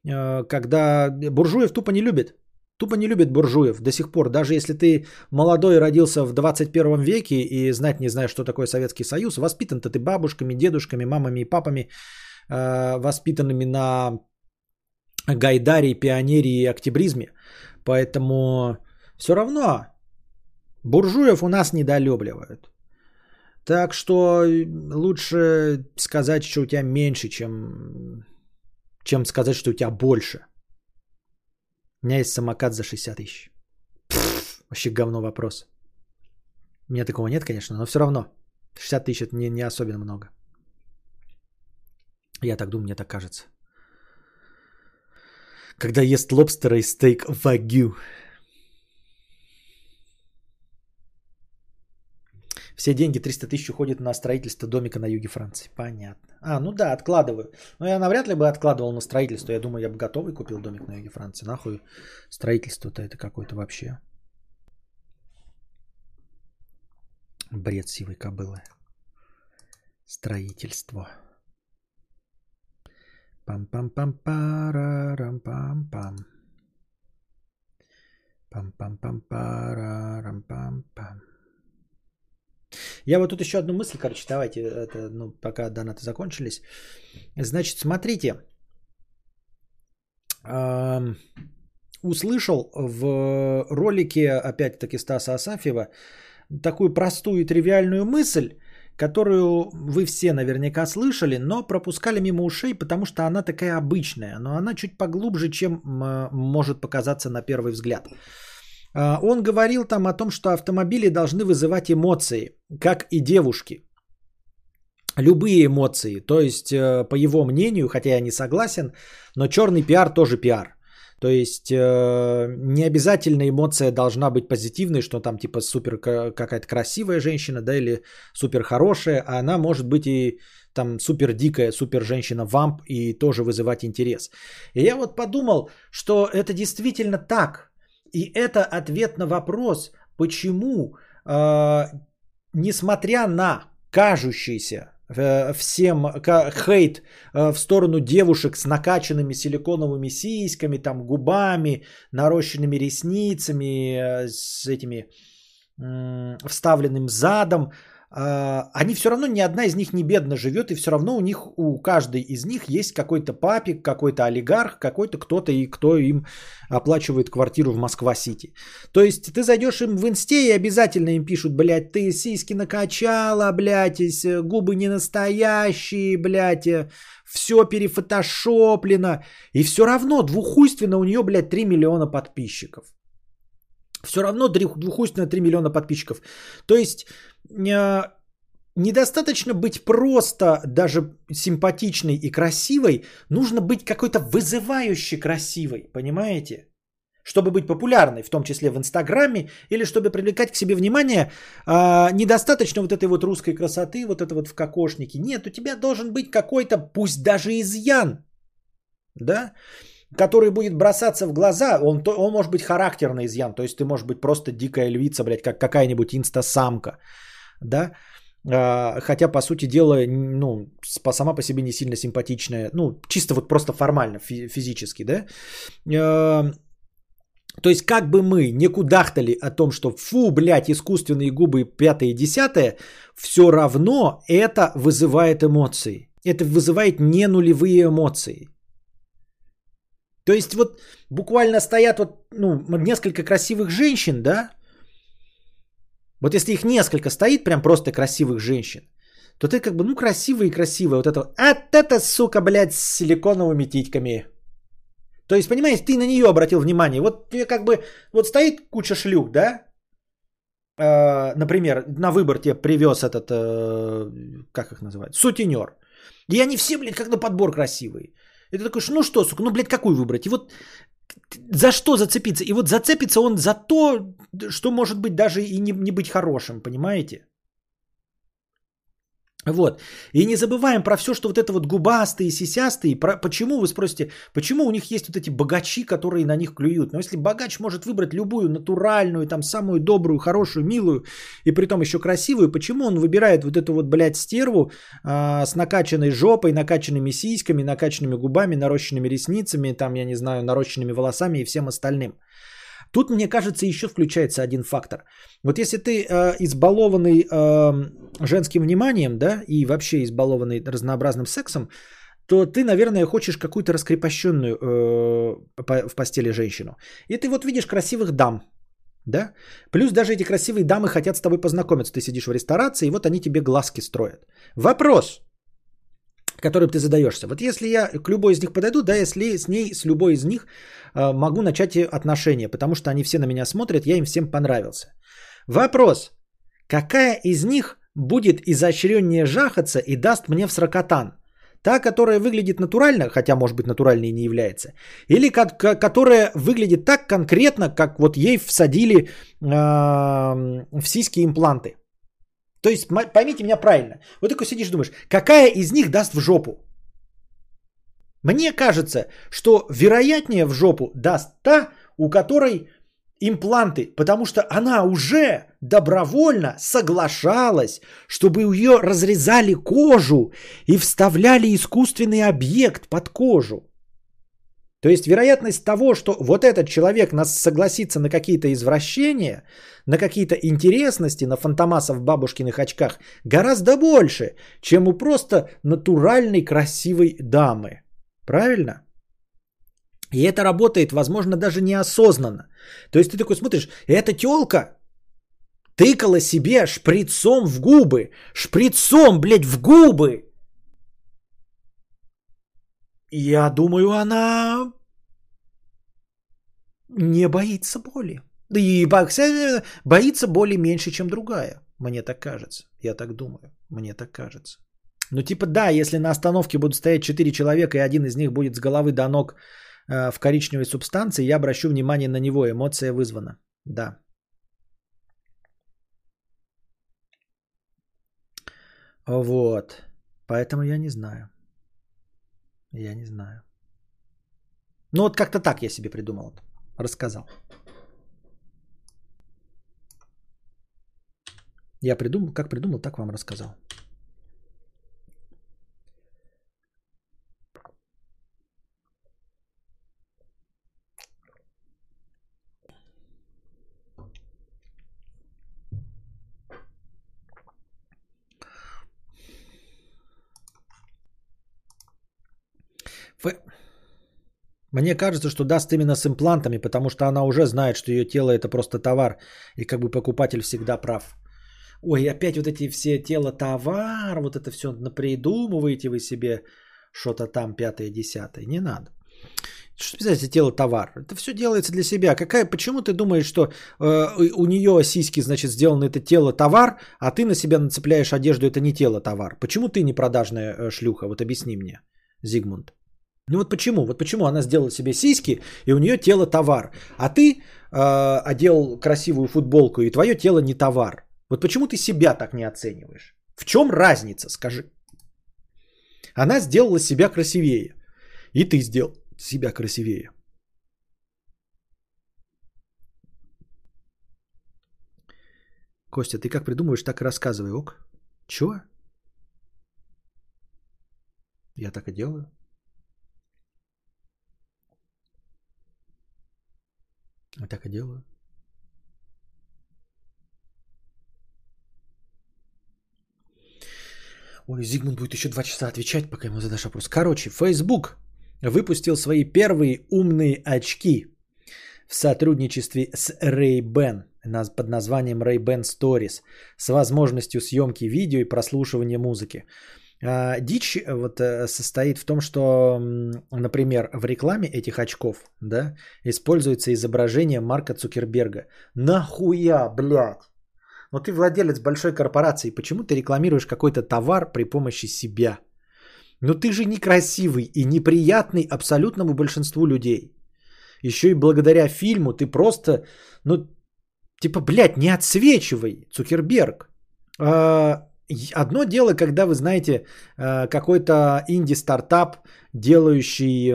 э, когда буржуев тупо не любят. Тупо не любит буржуев до сих пор. Даже если ты молодой родился в 21 веке и знать не знаешь, что такое Советский Союз, воспитан-то ты бабушками, дедушками, мамами и папами, э, воспитанными на Гайдаре, пионере и октябризме. Поэтому все равно буржуев у нас недолюбливают. Так что лучше сказать, что у тебя меньше, чем, чем сказать, что у тебя больше. У меня есть самокат за 60 тысяч. Вообще говно вопрос. У меня такого нет, конечно, но все равно. 60 тысяч это не, не особенно много. Я так думаю, мне так кажется. Когда ест лобстера и стейк вагю. Все деньги, 300 тысяч, уходят на строительство домика на юге Франции. Понятно. А, ну да, откладываю. Но я навряд ли бы откладывал на строительство. Я думаю, я бы готовый купил домик на юге Франции. Нахуй строительство-то это какое-то вообще. Бред сивой кобылы. Строительство. Пам-пам-пам-парам-пам-пам. Пам-пам-пам-парам-пам-пам. Я вот тут еще одну мысль, короче, давайте, это, ну, пока донаты закончились. Значит, смотрите. Услышал в ролике, опять-таки, Стаса Асафьева, такую простую и тривиальную мысль, которую вы все наверняка слышали, но пропускали мимо ушей, потому что она такая обычная, но она чуть поглубже, чем может показаться на первый взгляд. А, он говорил там о том, что автомобили должны вызывать эмоции, как и девушки. Любые эмоции. То есть, э, по его мнению, хотя я не согласен, но черный пиар тоже пиар. То есть э, не обязательно эмоция должна быть позитивной, что там типа супер какая-то красивая женщина, да, или супер хорошая, а она может быть и там супер дикая, супер женщина вамп и тоже вызывать интерес. И я вот подумал, что это действительно так. И это ответ на вопрос, почему, э, несмотря на кажущийся э, всем хейт э, в сторону девушек с накачанными силиконовыми сиськами, там губами, нарощенными ресницами, э, с этими э, вставленным задом, а, они все равно ни одна из них не бедно живет, и все равно у них, у каждой из них есть какой-то папик, какой-то олигарх, какой-то кто-то, и кто им оплачивает квартиру в Москва-Сити. То есть ты зайдешь им в инсте и обязательно им пишут, блядь, ты сиськи накачала, блядь, губы не настоящие, блядь, э, все перефотошоплено. И все равно двухуйственно у нее, блядь, 3 миллиона подписчиков. Все равно двухуйственно 3 миллиона подписчиков. То есть недостаточно быть просто даже симпатичной и красивой, нужно быть какой-то вызывающе красивой, понимаете? Чтобы быть популярной, в том числе в Инстаграме, или чтобы привлекать к себе внимание, а, недостаточно вот этой вот русской красоты, вот это вот в кокошнике. Нет, у тебя должен быть какой-то, пусть даже изъян, да, который будет бросаться в глаза, он, он может быть характерный изъян, то есть ты можешь быть просто дикая львица, блядь, как какая-нибудь инстасамка, да, а, хотя, по сути дела, ну, сама по себе не сильно симпатичная, ну, чисто вот просто формально, физически, да. А, то есть, как бы мы не кудахтали о том, что фу, блядь, искусственные губы пятое и десятое, все равно это вызывает эмоции. Это вызывает не нулевые эмоции. То есть вот буквально стоят вот ну, несколько красивых женщин, да, вот если их несколько стоит, прям просто красивых женщин, то ты как бы, ну, красивая и красивая. Вот это, а это, сука, блядь, с силиконовыми титьками. То есть, понимаешь, ты на нее обратил внимание. Вот тебе как бы, вот стоит куча шлюх, да? Э, например, на выбор тебе привез этот, э, как их называют, сутенер. И они все, блядь, как на подбор красивые. И ты такой, ну что, сука, ну, блядь, какую выбрать? И вот за что зацепиться? И вот зацепится он за то, что может быть даже и не, не быть хорошим, понимаете? Вот. И не забываем про все, что вот это вот губастые, сисястые. Про, почему, вы спросите, почему у них есть вот эти богачи, которые на них клюют? Но если богач может выбрать любую натуральную, там, самую добрую, хорошую, милую и при том еще красивую, почему он выбирает вот эту вот, блядь, стерву а, с накачанной жопой, накачанными сиськами, накачанными губами, нарощенными ресницами, там, я не знаю, нарощенными волосами и всем остальным? Тут, мне кажется, еще включается один фактор. Вот если ты э, избалованный э, женским вниманием, да, и вообще избалованный разнообразным сексом, то ты, наверное, хочешь какую-то раскрепощенную э, в постели женщину. И ты вот видишь красивых дам, да? Плюс даже эти красивые дамы хотят с тобой познакомиться. Ты сидишь в ресторации, и вот они тебе глазки строят. Вопрос которым ты задаешься. Вот если я к любой из них подойду, да, если с ней, с любой из них э, могу начать отношения, потому что они все на меня смотрят, я им всем понравился. Вопрос. Какая из них будет изощреннее жахаться и даст мне в сракотан? Та, которая выглядит натурально, хотя, может быть, натуральной не является, или которая выглядит так конкретно, как вот ей всадили э, в сиськи импланты. То есть, поймите меня правильно. Вот такой сидишь думаешь, какая из них даст в жопу? Мне кажется, что вероятнее в жопу даст та, у которой импланты, потому что она уже добровольно соглашалась, чтобы у нее разрезали кожу и вставляли искусственный объект под кожу. То есть вероятность того, что вот этот человек нас согласится на какие-то извращения, на какие-то интересности, на фантомаса в бабушкиных очках, гораздо больше, чем у просто натуральной красивой дамы. Правильно? И это работает, возможно, даже неосознанно. То есть ты такой смотришь, эта телка тыкала себе шприцом в губы. Шприцом, блядь, в губы. Я думаю, она не боится боли. И боится боли меньше, чем другая. Мне так кажется. Я так думаю. Мне так кажется. Ну, типа, да, если на остановке будут стоять 4 человека, и один из них будет с головы до ног э, в коричневой субстанции, я обращу внимание на него. Эмоция вызвана. Да. Вот. Поэтому я не знаю. Я не знаю. Ну вот как-то так я себе придумал. Рассказал. Я придумал, как придумал, так вам рассказал. Мне кажется, что даст именно с имплантами, потому что она уже знает, что ее тело это просто товар, и как бы покупатель всегда прав. Ой, опять вот эти все тело товар, вот это все напридумываете вы себе что-то там пятое, десятое. Не надо. Что писать тело товар? Это все делается для себя. Какая, почему ты думаешь, что э, у нее сиськи, значит, сделано это тело товар, а ты на себя нацепляешь одежду, это не тело товар? Почему ты не продажная э, шлюха? Вот объясни мне, Зигмунд. Ну вот почему? Вот почему она сделала себе сиськи, и у нее тело товар, а ты э, одел красивую футболку, и твое тело не товар. Вот почему ты себя так не оцениваешь? В чем разница, скажи? Она сделала себя красивее, и ты сделал себя красивее. Костя, ты как придумываешь, так и рассказывай, ок? Чего? Я так и делаю. Я так и делаю. Ой, Зигмунд будет еще два часа отвечать, пока ему задашь вопрос. Короче, Facebook выпустил свои первые умные очки в сотрудничестве с Ray-Ban под названием Ray-Ban Stories с возможностью съемки видео и прослушивания музыки. А, дичь э, вот э, состоит в том, что, например, в рекламе этих очков, да, используется изображение Марка Цукерберга. Нахуя, блядь? Но ты владелец большой корпорации, почему ты рекламируешь какой-то товар при помощи себя? Ну ты же некрасивый и неприятный абсолютному большинству людей. Еще и благодаря фильму ты просто, ну, типа, блядь, не отсвечивай, Цукерберг. А, одно дело, когда вы знаете а, какой-то инди-стартап, делающий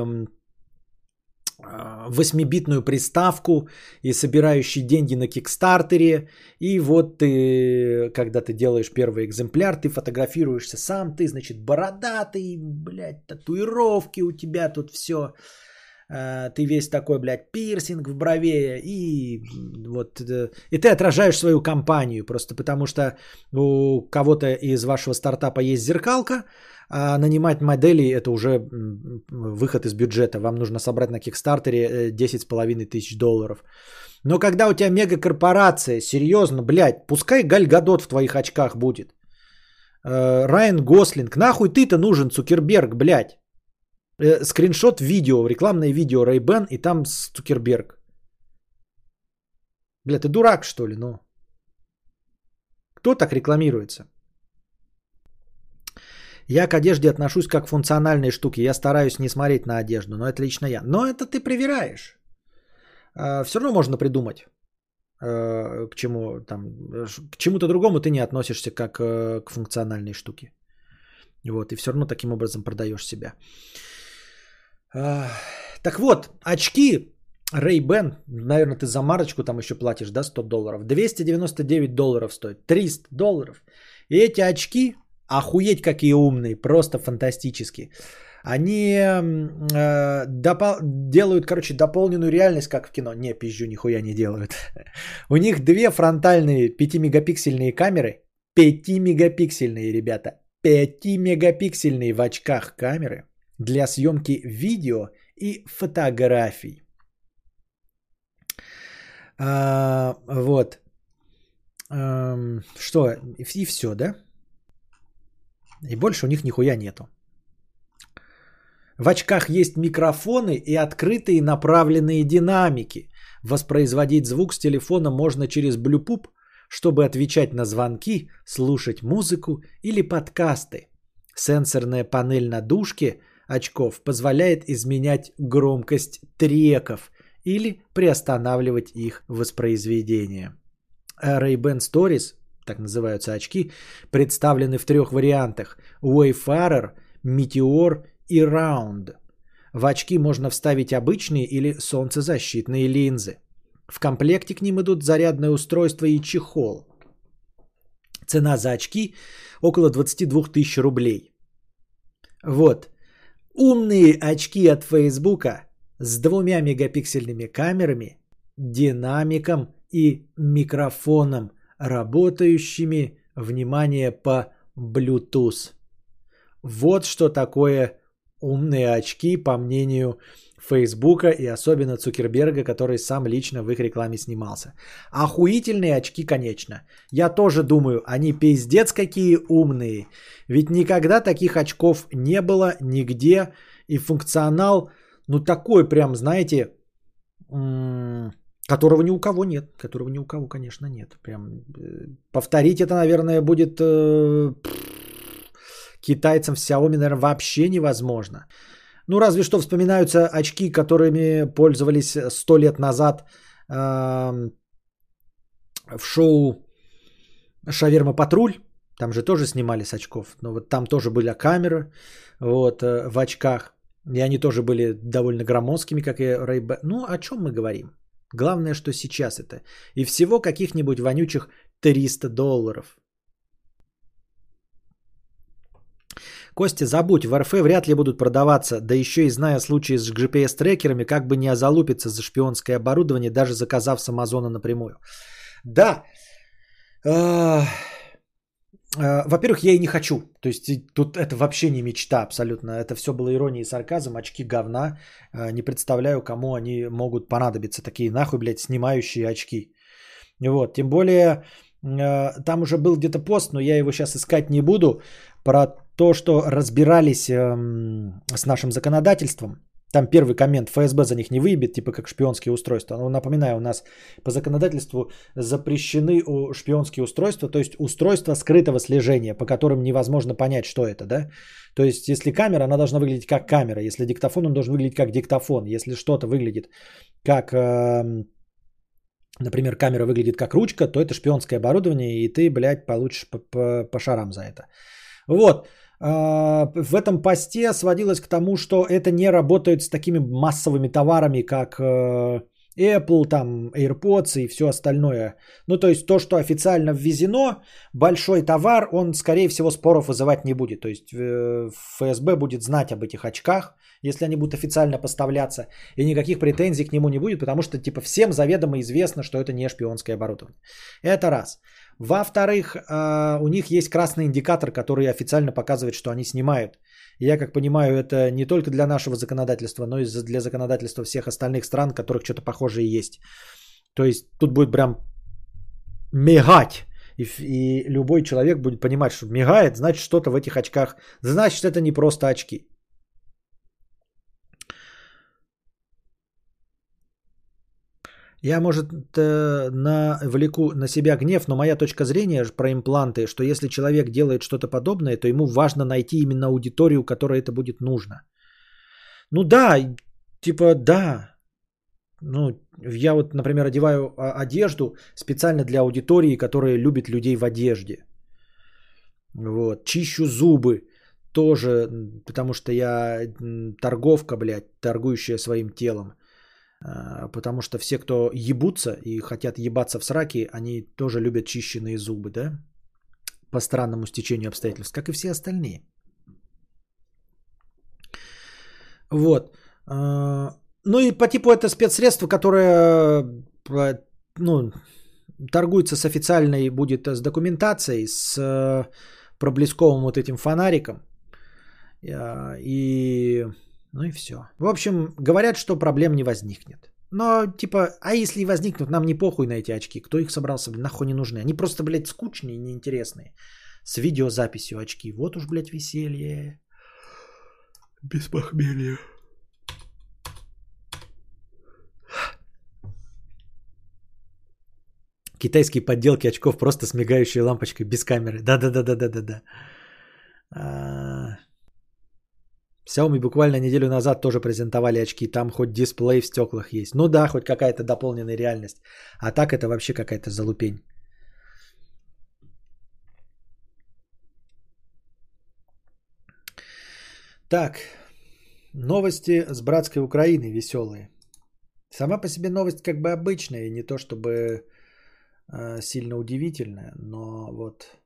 а, восьмибитную приставку и собирающий деньги на Кикстартере. И вот ты, когда ты делаешь первый экземпляр, ты фотографируешься сам, ты, значит, бородатый, блядь, татуировки у тебя тут все. А, ты весь такой, блядь, пирсинг в брове, и вот, э, и ты отражаешь свою компанию, просто потому что у кого-то из вашего стартапа есть зеркалка, а нанимать модели это уже выход из бюджета. Вам нужно собрать на Кикстартере 10,5 э, тысяч долларов. Но когда у тебя мегакорпорация, серьезно, блядь, пускай Галь Гадот в твоих очках будет. Э, Райан Гослинг, нахуй ты-то нужен, Цукерберг, блядь. Э, скриншот видео, рекламное видео Ray-Ban и там Цукерберг. Бля, ты дурак, что ли, ну? Кто так рекламируется? Я к одежде отношусь как к функциональной штуке. Я стараюсь не смотреть на одежду, но это лично я. Но это ты привираешь. А, Все равно можно придумать э, к чему там, к чему-то другому ты не относишься как э, к функциональной штуке. Вот, и все равно таким образом продаешь себя. Так вот, очки Ray-Ban, наверное, ты за марочку там еще платишь, да, 100 долларов. 299 долларов стоит, 300 долларов. И эти очки охуеть какие умные, просто фантастически. Они э, допол- делают, короче, дополненную реальность, как в кино. Не, пизжу, нихуя не делают. У них две фронтальные 5-мегапиксельные камеры. 5-мегапиксельные, ребята. 5-мегапиксельные в очках камеры для съемки видео и фотографий. А, вот. А, что? И все, да? И больше у них нихуя нету. В очках есть микрофоны и открытые направленные динамики. Воспроизводить звук с телефона можно через Bluetooth, чтобы отвечать на звонки, слушать музыку или подкасты. Сенсорная панель на дужке очков позволяет изменять громкость треков или приостанавливать их воспроизведение. Ray-Ban Stories так называются очки, представлены в трех вариантах – Wayfarer, Meteor и Round. В очки можно вставить обычные или солнцезащитные линзы. В комплекте к ним идут зарядное устройство и чехол. Цена за очки около 22 тысяч рублей. Вот. Умные очки от Фейсбука с двумя мегапиксельными камерами, динамиком и микрофоном – работающими, внимание, по Bluetooth. Вот что такое умные очки, по мнению Фейсбука и особенно Цукерберга, который сам лично в их рекламе снимался. Охуительные очки, конечно. Я тоже думаю, они пиздец какие умные. Ведь никогда таких очков не было нигде. И функционал, ну такой прям, знаете, Которого ни у кого нет. Которого ни у кого, конечно, нет. Прям э, повторить это, наверное, будет э, китайцам в Xiaomi, наверное, вообще невозможно. Ну, разве что вспоминаются очки, которыми пользовались сто лет назад э, в шоу Шаверма Патруль. Там же тоже снимали с очков. Но вот там тоже были камеры вот, э, в очках. И они тоже были довольно громоздкими, как и Ray-Ban. Ну, о чем мы говорим? Главное, что сейчас это. И всего каких-нибудь вонючих 300 долларов. Костя, забудь, в РФ вряд ли будут продаваться, да еще и зная случаи с GPS-трекерами, как бы не озалупиться за шпионское оборудование, даже заказав с Амазона напрямую. Да, а, а, во-первых, я и не хочу. То есть тут это вообще не мечта абсолютно. Это все было ирония и сарказм, очки говна. А, не представляю, кому они могут понадобиться. Такие нахуй, блядь, снимающие очки. Вот, тем более, там уже был где-то пост, но я его сейчас искать не буду, про то, что разбирались эм, с нашим законодательством. Там первый коммент, ФСБ за них не выебет, типа как шпионские устройства. Но напоминаю, у нас по законодательству запрещены шпионские устройства, то есть устройства скрытого слежения, по которым невозможно понять, что это, да? То есть если камера, она должна выглядеть как камера, если диктофон, он должен выглядеть как диктофон, если что-то выглядит как, э, например, камера выглядит как ручка, то это шпионское оборудование, и ты, блядь, получишь по, по, по шарам за это. Вот. А, в этом посте сводилось к тому, что это не работает с такими массовыми товарами, как э, Apple, там, AirPods и все остальное. Ну, то есть то, что официально ввезено, большой товар, он, скорее всего, споров вызывать не будет. То есть э, ФСБ будет знать об этих очках, если они будут официально поставляться, и никаких претензий к нему не будет, потому что, типа, всем заведомо известно, что это не шпионское оборудование. Это раз. Во-вторых, а, у них есть красный индикатор, который официально показывает, что они снимают. Я как понимаю, это не только для нашего законодательства, но и для законодательства всех остальных стран, которых что-то похожее есть. То есть тут будет прям мигать. И, и любой человек будет понимать, что мигает, значит что-то в этих очках. Значит это не просто очки. Я, может, э, навлеку на себя гнев, но моя точка зрения про импланты, что если человек делает что-то подобное, то ему важно найти именно аудиторию, которой это будет нужно. Ну да, типа да. Ну, я вот, например, одеваю а, одежду специально для аудитории, которая любит людей в одежде. Вот. Чищу зубы тоже, потому что я торговка, блядь, торгующая своим телом. А, потому что все, кто ебутся и хотят ебаться в сраки, они тоже любят чищенные зубы, да? По странному стечению обстоятельств, как и все остальные. Вот. А, ну и по типу это спецсредство, которое ну, торгуется с официальной, будет с документацией, с э, проблесковым вот этим фонариком. А, и ну и все. В общем, говорят, что проблем не возникнет. Но, типа, а если возникнут, нам не похуй на эти очки. Кто их собрался, блин, нахуй не нужны. Они просто, блядь, скучные и неинтересные. С видеозаписью очки. Вот уж, блядь, веселье. Без похмелья. Китайские подделки очков просто с мигающей лампочкой без камеры. Да-да-да-да-да-да. Xiaomi буквально неделю назад тоже презентовали очки. Там хоть дисплей в стеклах есть. Ну да, хоть какая-то дополненная реальность. А так это вообще какая-то залупень. Так, новости с братской Украины веселые. Сама по себе новость как бы обычная, не то чтобы э, сильно удивительная, но вот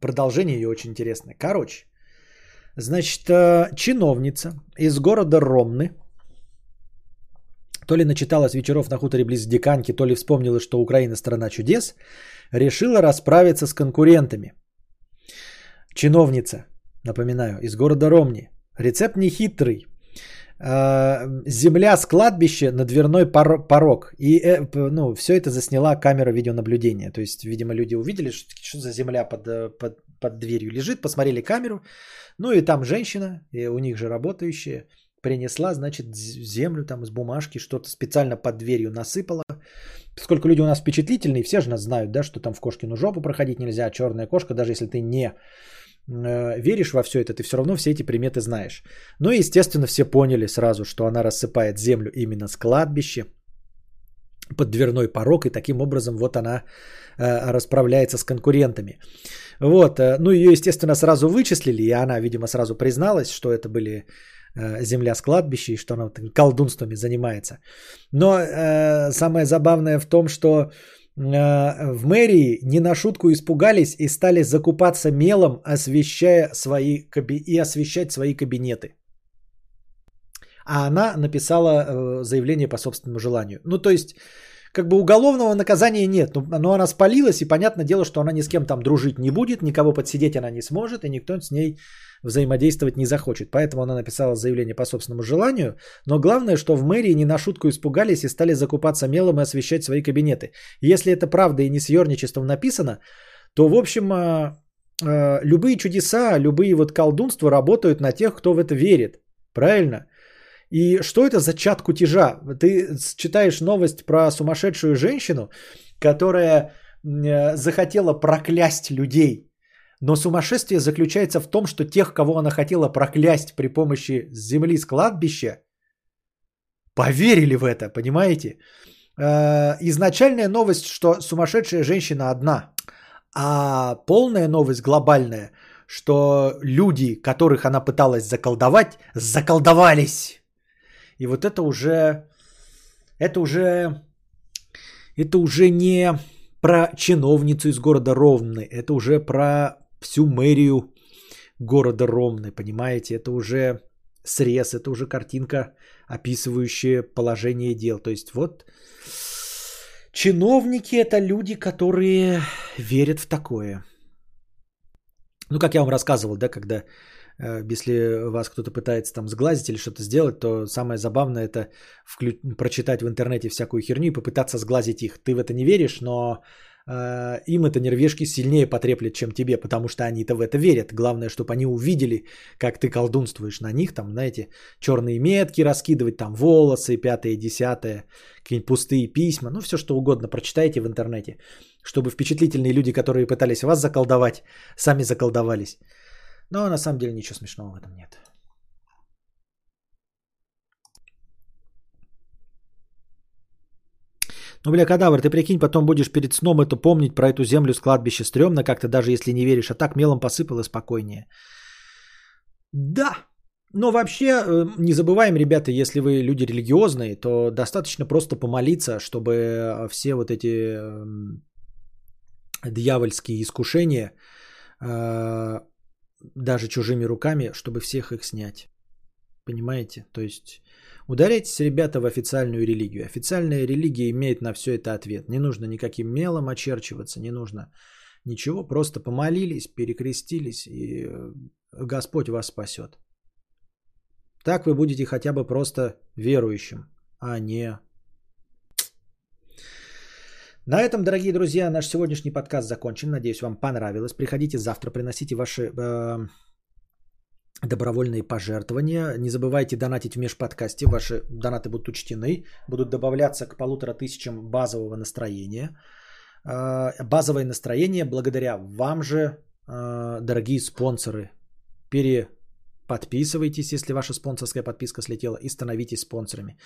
продолжение ее очень интересное. Короче, Значит, э, чиновница из города Ромны, то ли начиталась вечеров на хуторе близ Диканьки, то ли вспомнила, что Украина страна чудес, решила расправиться с конкурентами. Чиновница, напоминаю, из города Ромни. Рецепт не хитрый. Э, земля с кладбища на дверной порог. И э, ну, все это засняла камера видеонаблюдения. То есть, видимо, люди увидели, что, что за земля под, под, под дверью лежит, посмотрели камеру, ну и там женщина, и у них же работающая, принесла, значит, землю там из бумажки, что-то специально под дверью насыпала. Сколько люди у нас впечатлительные, все же нас знают, да, что там в кошкину жопу проходить нельзя, черная кошка, даже если ты не э, веришь во все это, ты все равно все эти приметы знаешь. Ну и, естественно, все поняли сразу, что она рассыпает землю именно с кладбища под дверной порог, и таким образом вот она э, расправляется с конкурентами. Вот, э, ну ее, естественно, сразу вычислили, и она, видимо, сразу призналась, что это были э, земля с кладбища, и что она колдунствами занимается. Но э, самое забавное в том, что в мэрии не на шутку испугались и стали закупаться мелом, освещая свои, и освещать свои кабинеты. А она написала э, заявление по собственному желанию. Ну, то есть, как бы уголовного наказания нет, но, но она спалилась, и понятное дело, что она ни с кем там дружить не будет, никого подсидеть она не сможет, и никто с ней взаимодействовать не захочет. Поэтому она написала заявление по собственному желанию. Но главное, что в мэрии не на шутку испугались и стали закупаться мелом и освещать свои кабинеты. Если это правда и не с ерничеством написано, то, в общем, а, а, любые чудеса, любые вот колдунства работают на тех, кто в это верит. Правильно? И что это за чат кутежа? Ты читаешь новость про сумасшедшую женщину, которая захотела проклясть людей. Но сумасшествие заключается в том, что тех, кого она хотела проклясть при помощи земли с кладбища, поверили в это, понимаете? Э, изначальная новость, что сумасшедшая женщина одна, а полная новость глобальная, что люди, которых она пыталась заколдовать, заколдовались. И вот это уже, это уже, это уже не про чиновницу из города Ровны, это уже про всю мэрию города Ромны, понимаете? Это уже срез, это уже картинка, описывающая положение дел. То есть вот чиновники это люди, которые верят в такое. Ну, как я вам рассказывал, да, когда если вас кто-то пытается там сглазить или что-то сделать, то самое забавное это вклю... прочитать в интернете всякую херню и попытаться сглазить их. Ты в это не веришь, но э, им это нервешки сильнее потреплет, чем тебе, потому что они-то в это верят. Главное, чтобы они увидели, как ты колдунствуешь на них, там, знаете, черные метки раскидывать, там, волосы, пятое, десятое, какие-нибудь пустые письма, ну, все что угодно прочитайте в интернете, чтобы впечатлительные люди, которые пытались вас заколдовать, сами заколдовались. Но на самом деле ничего смешного в этом нет. Ну, бля, кадавр, ты прикинь, потом будешь перед сном это помнить про эту землю с кладбища. Стремно как-то, даже если не веришь. А так мелом посыпал и спокойнее. Да, но вообще э, не забываем, ребята, если вы люди религиозные, то достаточно просто помолиться, чтобы все вот эти эм, дьявольские искушения э, даже чужими руками, чтобы всех их снять. Понимаете? То есть ударяйтесь, ребята, в официальную религию. Официальная религия имеет на все это ответ. Не нужно никаким мелом очерчиваться, не нужно ничего. Просто помолились, перекрестились, и э, Господь вас спасет. Так вы будете хотя бы просто верующим, а не на этом, дорогие друзья, наш сегодняшний подкаст закончен. Надеюсь, вам понравилось. Приходите завтра, приносите ваши э, добровольные пожертвования. Не забывайте донатить в межподкасте. Ваши донаты будут учтены. Будут добавляться к полутора тысячам базового настроения. Э, базовое настроение благодаря вам же, э, дорогие спонсоры. Переподписывайтесь, если ваша спонсорская подписка слетела, и становитесь спонсорами.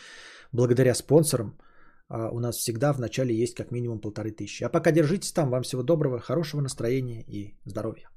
Благодаря спонсорам – у нас всегда в начале есть как минимум полторы тысячи. А пока держитесь там. Вам всего доброго, хорошего настроения и здоровья.